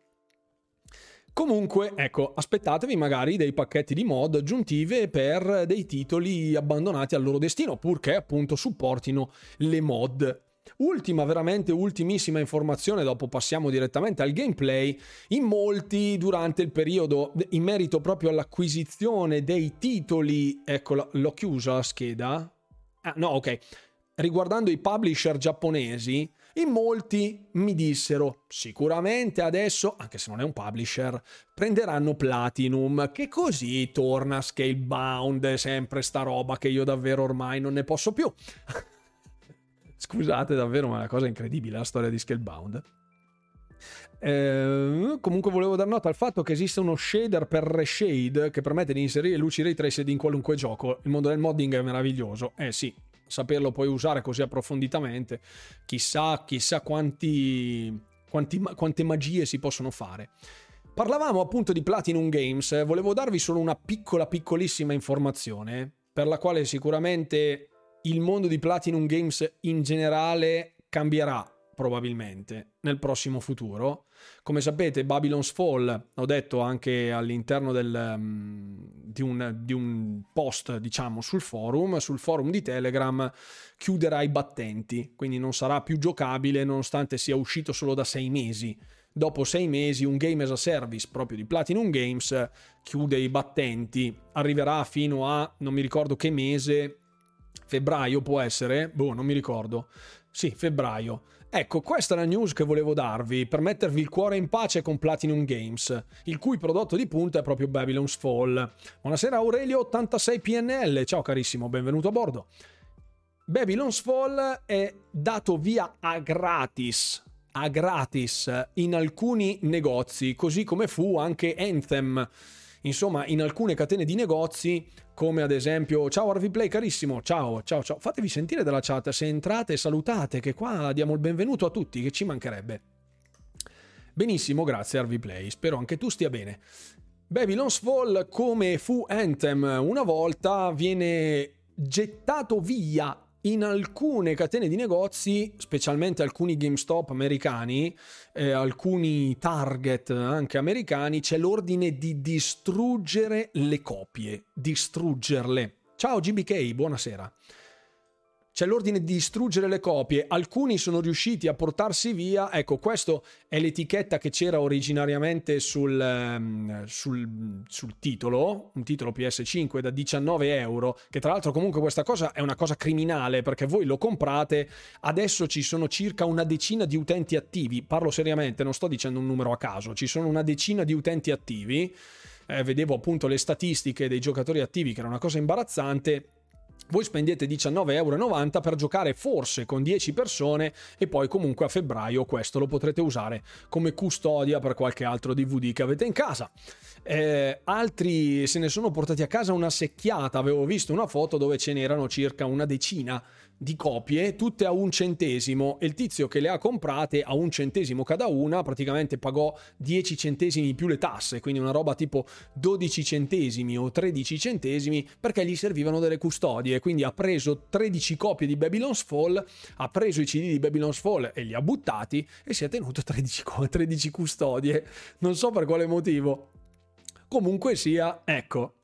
Comunque, ecco, aspettatevi magari dei pacchetti di mod aggiuntive per dei titoli abbandonati al loro destino, purché appunto supportino le mod Ultima, veramente ultimissima informazione, dopo passiamo direttamente al gameplay. In molti durante il periodo, in merito proprio all'acquisizione dei titoli, ecco, l'ho chiusa la scheda. Ah, no, ok. Riguardando i publisher giapponesi, in molti mi dissero sicuramente adesso, anche se non è un publisher, prenderanno Platinum, che così torna Scalebound, sempre sta roba che io davvero ormai non ne posso più. Scusate davvero, ma è una cosa incredibile la storia di Scalebound. Eh, comunque volevo dar nota al fatto che esiste uno shader per reshade che permette di inserire luci ray traced in qualunque gioco. Il mondo del modding è meraviglioso. Eh sì, saperlo poi usare così approfonditamente, chissà, chissà quanti, quanti, quante magie si possono fare. Parlavamo appunto di Platinum Games, volevo darvi solo una piccola, piccolissima informazione per la quale sicuramente il mondo di Platinum Games in generale cambierà probabilmente nel prossimo futuro. Come sapete, Babylon's Fall, ho detto anche all'interno del, um, di, un, di, un, post, diciamo, sul forum, sul forum di Telegram, chiuderà i battenti, quindi non sarà più giocabile nonostante sia uscito solo da sei mesi. Dopo sei mesi un game as a service proprio di Platinum Games chiude i battenti, arriverà fino a non mi ricordo che mese, febbraio può essere, boh, non mi ricordo. Sì, febbraio. Ecco, questa è la news che volevo darvi per mettervi il cuore in pace con Platinum Games, il cui prodotto di punta è proprio Babylon's Fall. Buonasera Aurelio86PNL, ciao carissimo, benvenuto a bordo. Babylon's Fall è dato via a gratis, a gratis in alcuni negozi, così come fu anche Anthem. Insomma, in alcune catene di negozi come ad esempio ciao RVPlay carissimo, ciao, ciao, ciao, fatevi sentire dalla chat se entrate salutate che qua diamo il benvenuto a tutti, che ci mancherebbe. Benissimo, grazie RVPlay, spero anche tu stia bene. Babylon's Fall, come fu Anthem una volta, viene gettato via in alcune catene di negozi, specialmente alcuni GameStop americani, eh, alcuni Target anche americani, c'è l'ordine di distruggere le copie, distruggerle. Ciao GBK, buonasera c'è l'ordine di distruggere le copie, alcuni sono riusciti a portarsi via, ecco questo è l'etichetta che c'era originariamente sul, um, sul, sul, titolo, un titolo PS5 da 19 euro, che tra l'altro comunque questa cosa è una cosa criminale perché voi lo comprate, adesso ci sono circa una decina di utenti attivi, parlo seriamente, non sto dicendo un numero a caso, ci sono una decina di utenti attivi, eh, vedevo appunto le statistiche dei giocatori attivi che era una cosa imbarazzante, voi spendete 19,90 euro per giocare forse con 10 persone e poi comunque a febbraio questo lo potrete usare come custodia per qualche altro DVD che avete in casa. Eh, altri se ne sono portati a casa una secchiata, avevo visto una foto dove ce n'erano circa una decina di copie, tutte a un centesimo. E il tizio che le ha comprate a un centesimo cada una praticamente pagò 10 centesimi più le tasse, quindi una roba tipo 12 centesimi o 13 centesimi perché gli servivano delle custodie, quindi ha preso 13 copie di Babylon's Fall, ha preso i CD di Babylon's Fall e li ha buttati e si è tenuto 13, 13 custodie, non so per quale motivo. Comunque sia, ecco,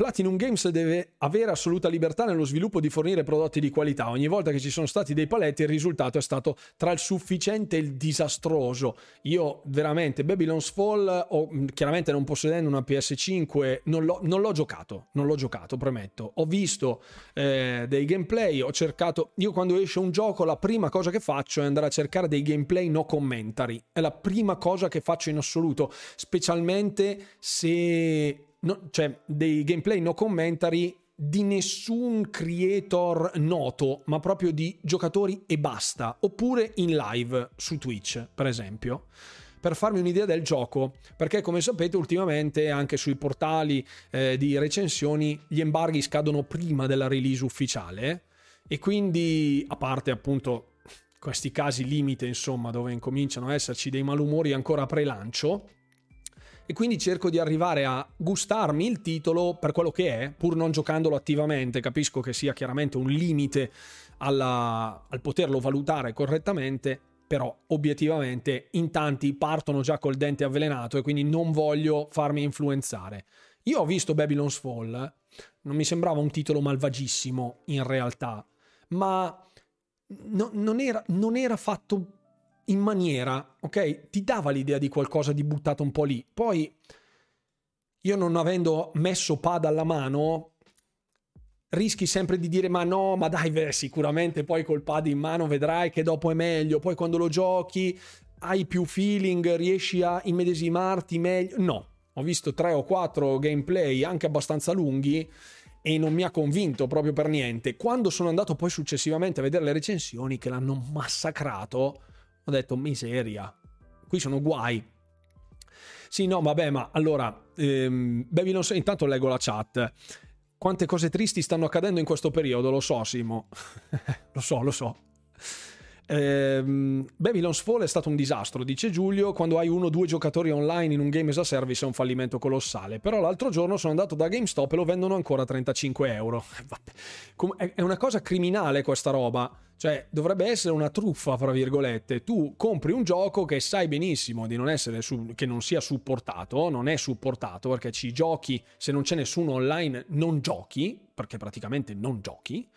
Platinum Games deve avere assoluta libertà nello sviluppo di fornire prodotti di qualità. Ogni volta che ci sono stati dei paletti, il risultato è stato tra il sufficiente e il disastroso. Io veramente Babylon's Fall, ho, chiaramente non possedendo una PS5, non l'ho, non l'ho, giocato. Non l'ho giocato, premetto. Ho visto eh, dei gameplay, ho cercato. Io quando esce un gioco, la prima cosa che faccio è andare a cercare dei gameplay no commentary. È la prima cosa che faccio in assoluto, specialmente se no, cioè dei gameplay no commentary di nessun creator noto, ma proprio di giocatori e basta, oppure in live su Twitch, per esempio. Per farmi un'idea del gioco, perché come sapete ultimamente anche sui portali eh, di recensioni gli embarghi scadono prima della release ufficiale. E quindi a parte appunto questi casi limite insomma dove incominciano a esserci dei malumori ancora pre-lancio e quindi cerco di arrivare a gustarmi il titolo per quello che è, pur non giocandolo attivamente. Capisco che sia chiaramente un limite alla, al poterlo valutare correttamente, però obiettivamente in tanti partono già col dente avvelenato e quindi non voglio farmi influenzare. Io ho visto Babylon's Fall, non mi sembrava un titolo malvagissimo in realtà, ma no, non, era, non era fatto in maniera, ok? Ti dava l'idea di qualcosa di buttato un po' lì. Poi, io non avendo messo pad alla mano, rischi sempre di dire ma no, ma dai, beh, sicuramente poi col pad in mano vedrai che dopo è meglio, poi quando lo giochi hai più feeling, riesci a immedesimarti meglio. No, ho visto tre o quattro gameplay anche abbastanza lunghi e non mi ha convinto proprio per niente. Quando sono andato poi successivamente a vedere le recensioni che l'hanno massacrato, ho detto miseria, qui sono guai. Sì, no, vabbè, ma allora, ehm, Baby non so, intanto leggo la chat. Quante cose tristi stanno accadendo in questo periodo, lo so, Simo. lo so, lo so. Ehm, Babylon's Fall è stato un disastro, dice Giulio. Quando hai uno o due giocatori online in un game as a service è un fallimento colossale. Però l'altro giorno sono andato da GameStop e lo vendono ancora a 35 euro. È una cosa criminale questa roba. Cioè, dovrebbe essere una truffa, fra virgolette. Tu compri un gioco che sai benissimo di non essere su- che non sia supportato, non è supportato perché ci giochi, se non c'è nessuno online non giochi, perché praticamente non giochi.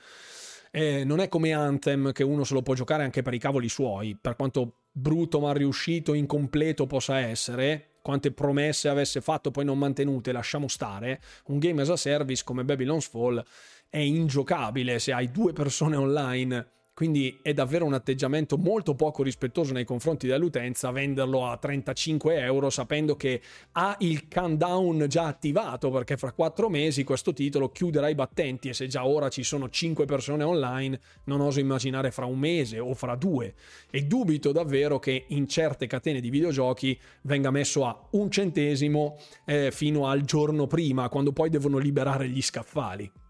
Eh, non è come Anthem che uno se lo può giocare anche per i cavoli suoi, per quanto brutto, mal riuscito, incompleto possa essere, quante promesse avesse fatto poi non mantenute, lasciamo stare. Un game as a service come Babylon's Fall è ingiocabile se hai due persone online quindi è davvero un atteggiamento molto poco rispettoso nei confronti dell'utenza venderlo a 35 euro sapendo che ha il countdown già attivato perché fra 4 mesi questo titolo chiuderà i battenti e se già ora ci sono 5 persone online non oso immaginare fra un mese o fra due e dubito davvero che in certe catene di videogiochi venga messo a un centesimo eh, fino al giorno prima quando poi devono liberare gli scaffali.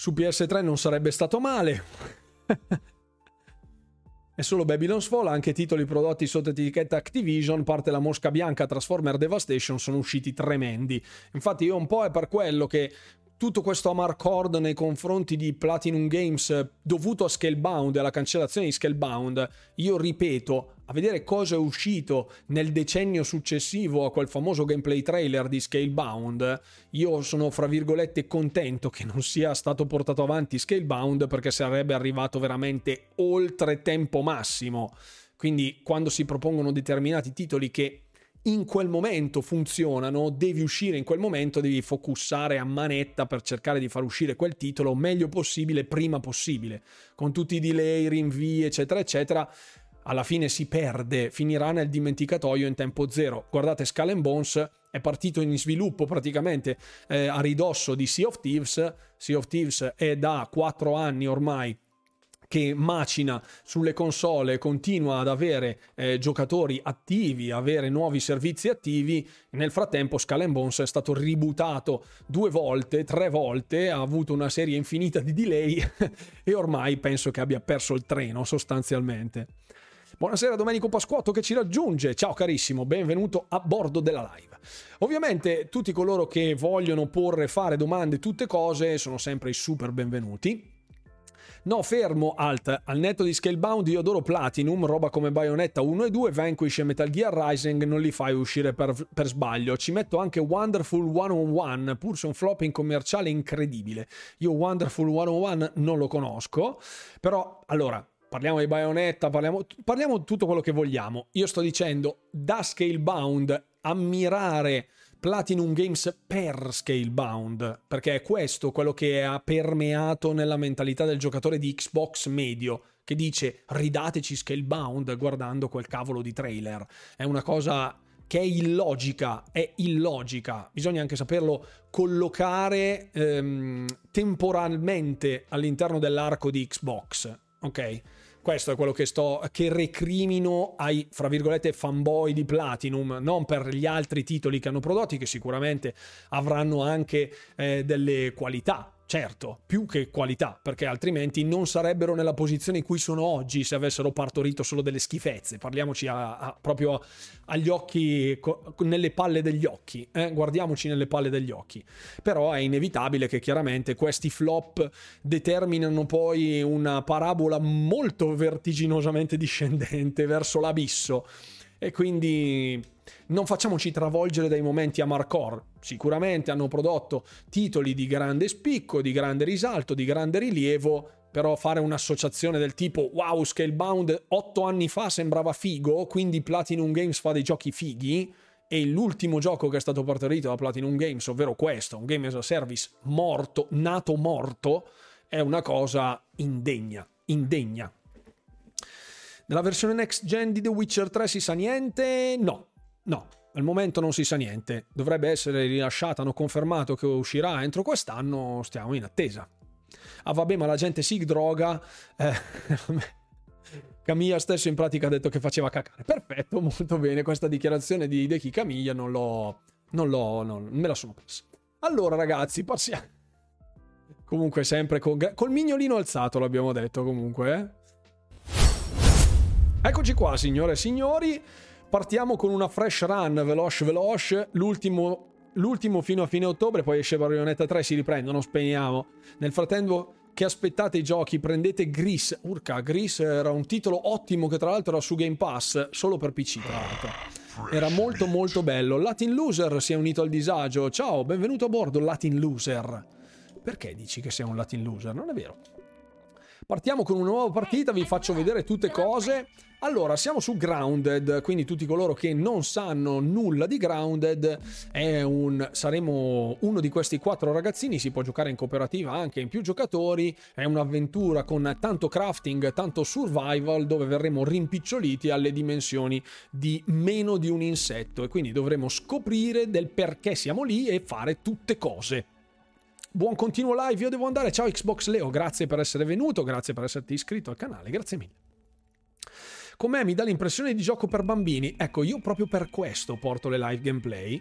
Su PS3 non sarebbe stato male. È solo Babylon's Fall, anche titoli prodotti sotto etichetta Activision, parte la Mosca Bianca, Transformer Devastation, sono usciti tremendi. Infatti io un po' è per quello che tutto questo amarcord nei confronti di Platinum Games dovuto a Scalebound e alla cancellazione di Scalebound, io ripeto, a vedere cosa è uscito nel decennio successivo a quel famoso gameplay trailer di Scalebound, io sono fra virgolette contento che non sia stato portato avanti Scalebound perché sarebbe arrivato veramente oltre tempo massimo. Quindi quando si propongono determinati titoli che in quel momento funzionano, devi uscire in quel momento, devi focussare a manetta per cercare di far uscire quel titolo meglio possibile, prima possibile, con tutti i delay, rinvii, eccetera, eccetera. Alla fine si perde, finirà nel dimenticatoio in tempo zero. Guardate, Skull Bones è partito in sviluppo praticamente eh, a ridosso di Sea of Thieves. Sea of Thieves è da 4 anni ormai che macina sulle console continua ad avere eh, giocatori attivi, avere nuovi servizi attivi. Nel frattempo Skull Bones è stato rebootato due volte, tre volte, ha avuto una serie infinita di delay e ormai penso che abbia perso il treno sostanzialmente. Buonasera Domenico Pasquotto che ci raggiunge. Ciao carissimo, benvenuto a bordo della live. Ovviamente tutti coloro che vogliono porre, fare domande, tutte cose, sono sempre i super benvenuti. No, fermo, alt. Al netto di Scalebound io adoro Platinum, roba come Bayonetta 1 e 2, Vanquish e Metal Gear Rising non li fai uscire per, per sbaglio. Ci metto anche Wonderful 101, pur se un flopping commerciale incredibile. Io Wonderful 101 non lo conosco, però allora parliamo di Bayonetta, parliamo, parliamo tutto quello che vogliamo. Io sto dicendo da Scalebound ammirare Platinum Games per Scalebound, perché è questo quello che ha permeato nella mentalità del giocatore di Xbox medio, che dice ridateci Scalebound guardando quel cavolo di trailer. È una cosa che è illogica, è illogica. Bisogna anche saperlo collocare ehm, temporalmente all'interno dell'arco di Xbox, ok? Questo è quello che sto che recrimino ai fra virgolette fanboy di Platinum, non per gli altri titoli che hanno prodotti che sicuramente avranno anche eh, delle qualità, certo, più che qualità, perché altrimenti non sarebbero nella posizione in cui sono oggi se avessero partorito solo delle schifezze. Parliamoci a, a, proprio agli occhi, nelle palle degli occhi, eh? guardiamoci nelle palle degli occhi. Però è inevitabile che chiaramente questi flop determinano poi una parabola molto vertiginosamente discendente verso l'abisso e quindi non facciamoci travolgere dai momenti amarcore. Sicuramente hanno prodotto titoli di grande spicco, di grande risalto, di grande rilievo, però fare un'associazione del tipo wow, Scalebound 8 anni fa sembrava figo, quindi Platinum Games fa dei giochi fighi, e l'ultimo gioco che è stato partorito da Platinum Games, ovvero questo, un game as a service morto, nato morto, è una cosa indegna, indegna. Nella versione next gen di The Witcher 3 si sa niente? No, no, al momento non si sa niente. Dovrebbe essere rilasciata, hanno confermato che uscirà entro quest'anno, stiamo in attesa. Ah vabbè, ma la gente si droga. Eh, Camilla stesso in pratica ha detto che faceva cacare. Perfetto, molto bene. Questa dichiarazione di Deki Camilla non l'ho... Non l'ho... Non, me la sono persa. Allora ragazzi, passiamo... Comunque sempre con... Col mignolino alzato l'abbiamo detto comunque, eh. Eccoci qua, signore e signori. Partiamo con una fresh run, veloce veloce. L'ultimo, l'ultimo fino a fine ottobre, poi esce Marionetta 3, si riprendono, spegniamo. Nel frattempo che aspettate i giochi, prendete Gris. Urca, Gris era un titolo ottimo che tra l'altro era su Game Pass, solo per PC tra l'altro. Era molto molto bello. Latin Loser si è unito al disagio. Ciao, benvenuto a bordo Latin Loser. Perché dici che sei un Latin Loser? Non è vero. Partiamo con una nuova partita, vi faccio vedere tutte cose. Allora, siamo su Grounded, quindi tutti coloro che non sanno nulla di Grounded, un, saremo uno di questi quattro ragazzini, si può giocare in cooperativa anche in più giocatori, è un'avventura con tanto crafting, tanto survival, dove verremo rimpiccioliti alle dimensioni di meno di un insetto e quindi dovremo scoprire del perché siamo lì e fare tutte cose. Buon continuo live, io devo andare. Ciao Xbox Leo, grazie per essere venuto, grazie per esserti iscritto al canale, grazie mille. Com'è? Mi dà l'impressione di gioco per bambini. Ecco, io proprio per questo porto le live gameplay.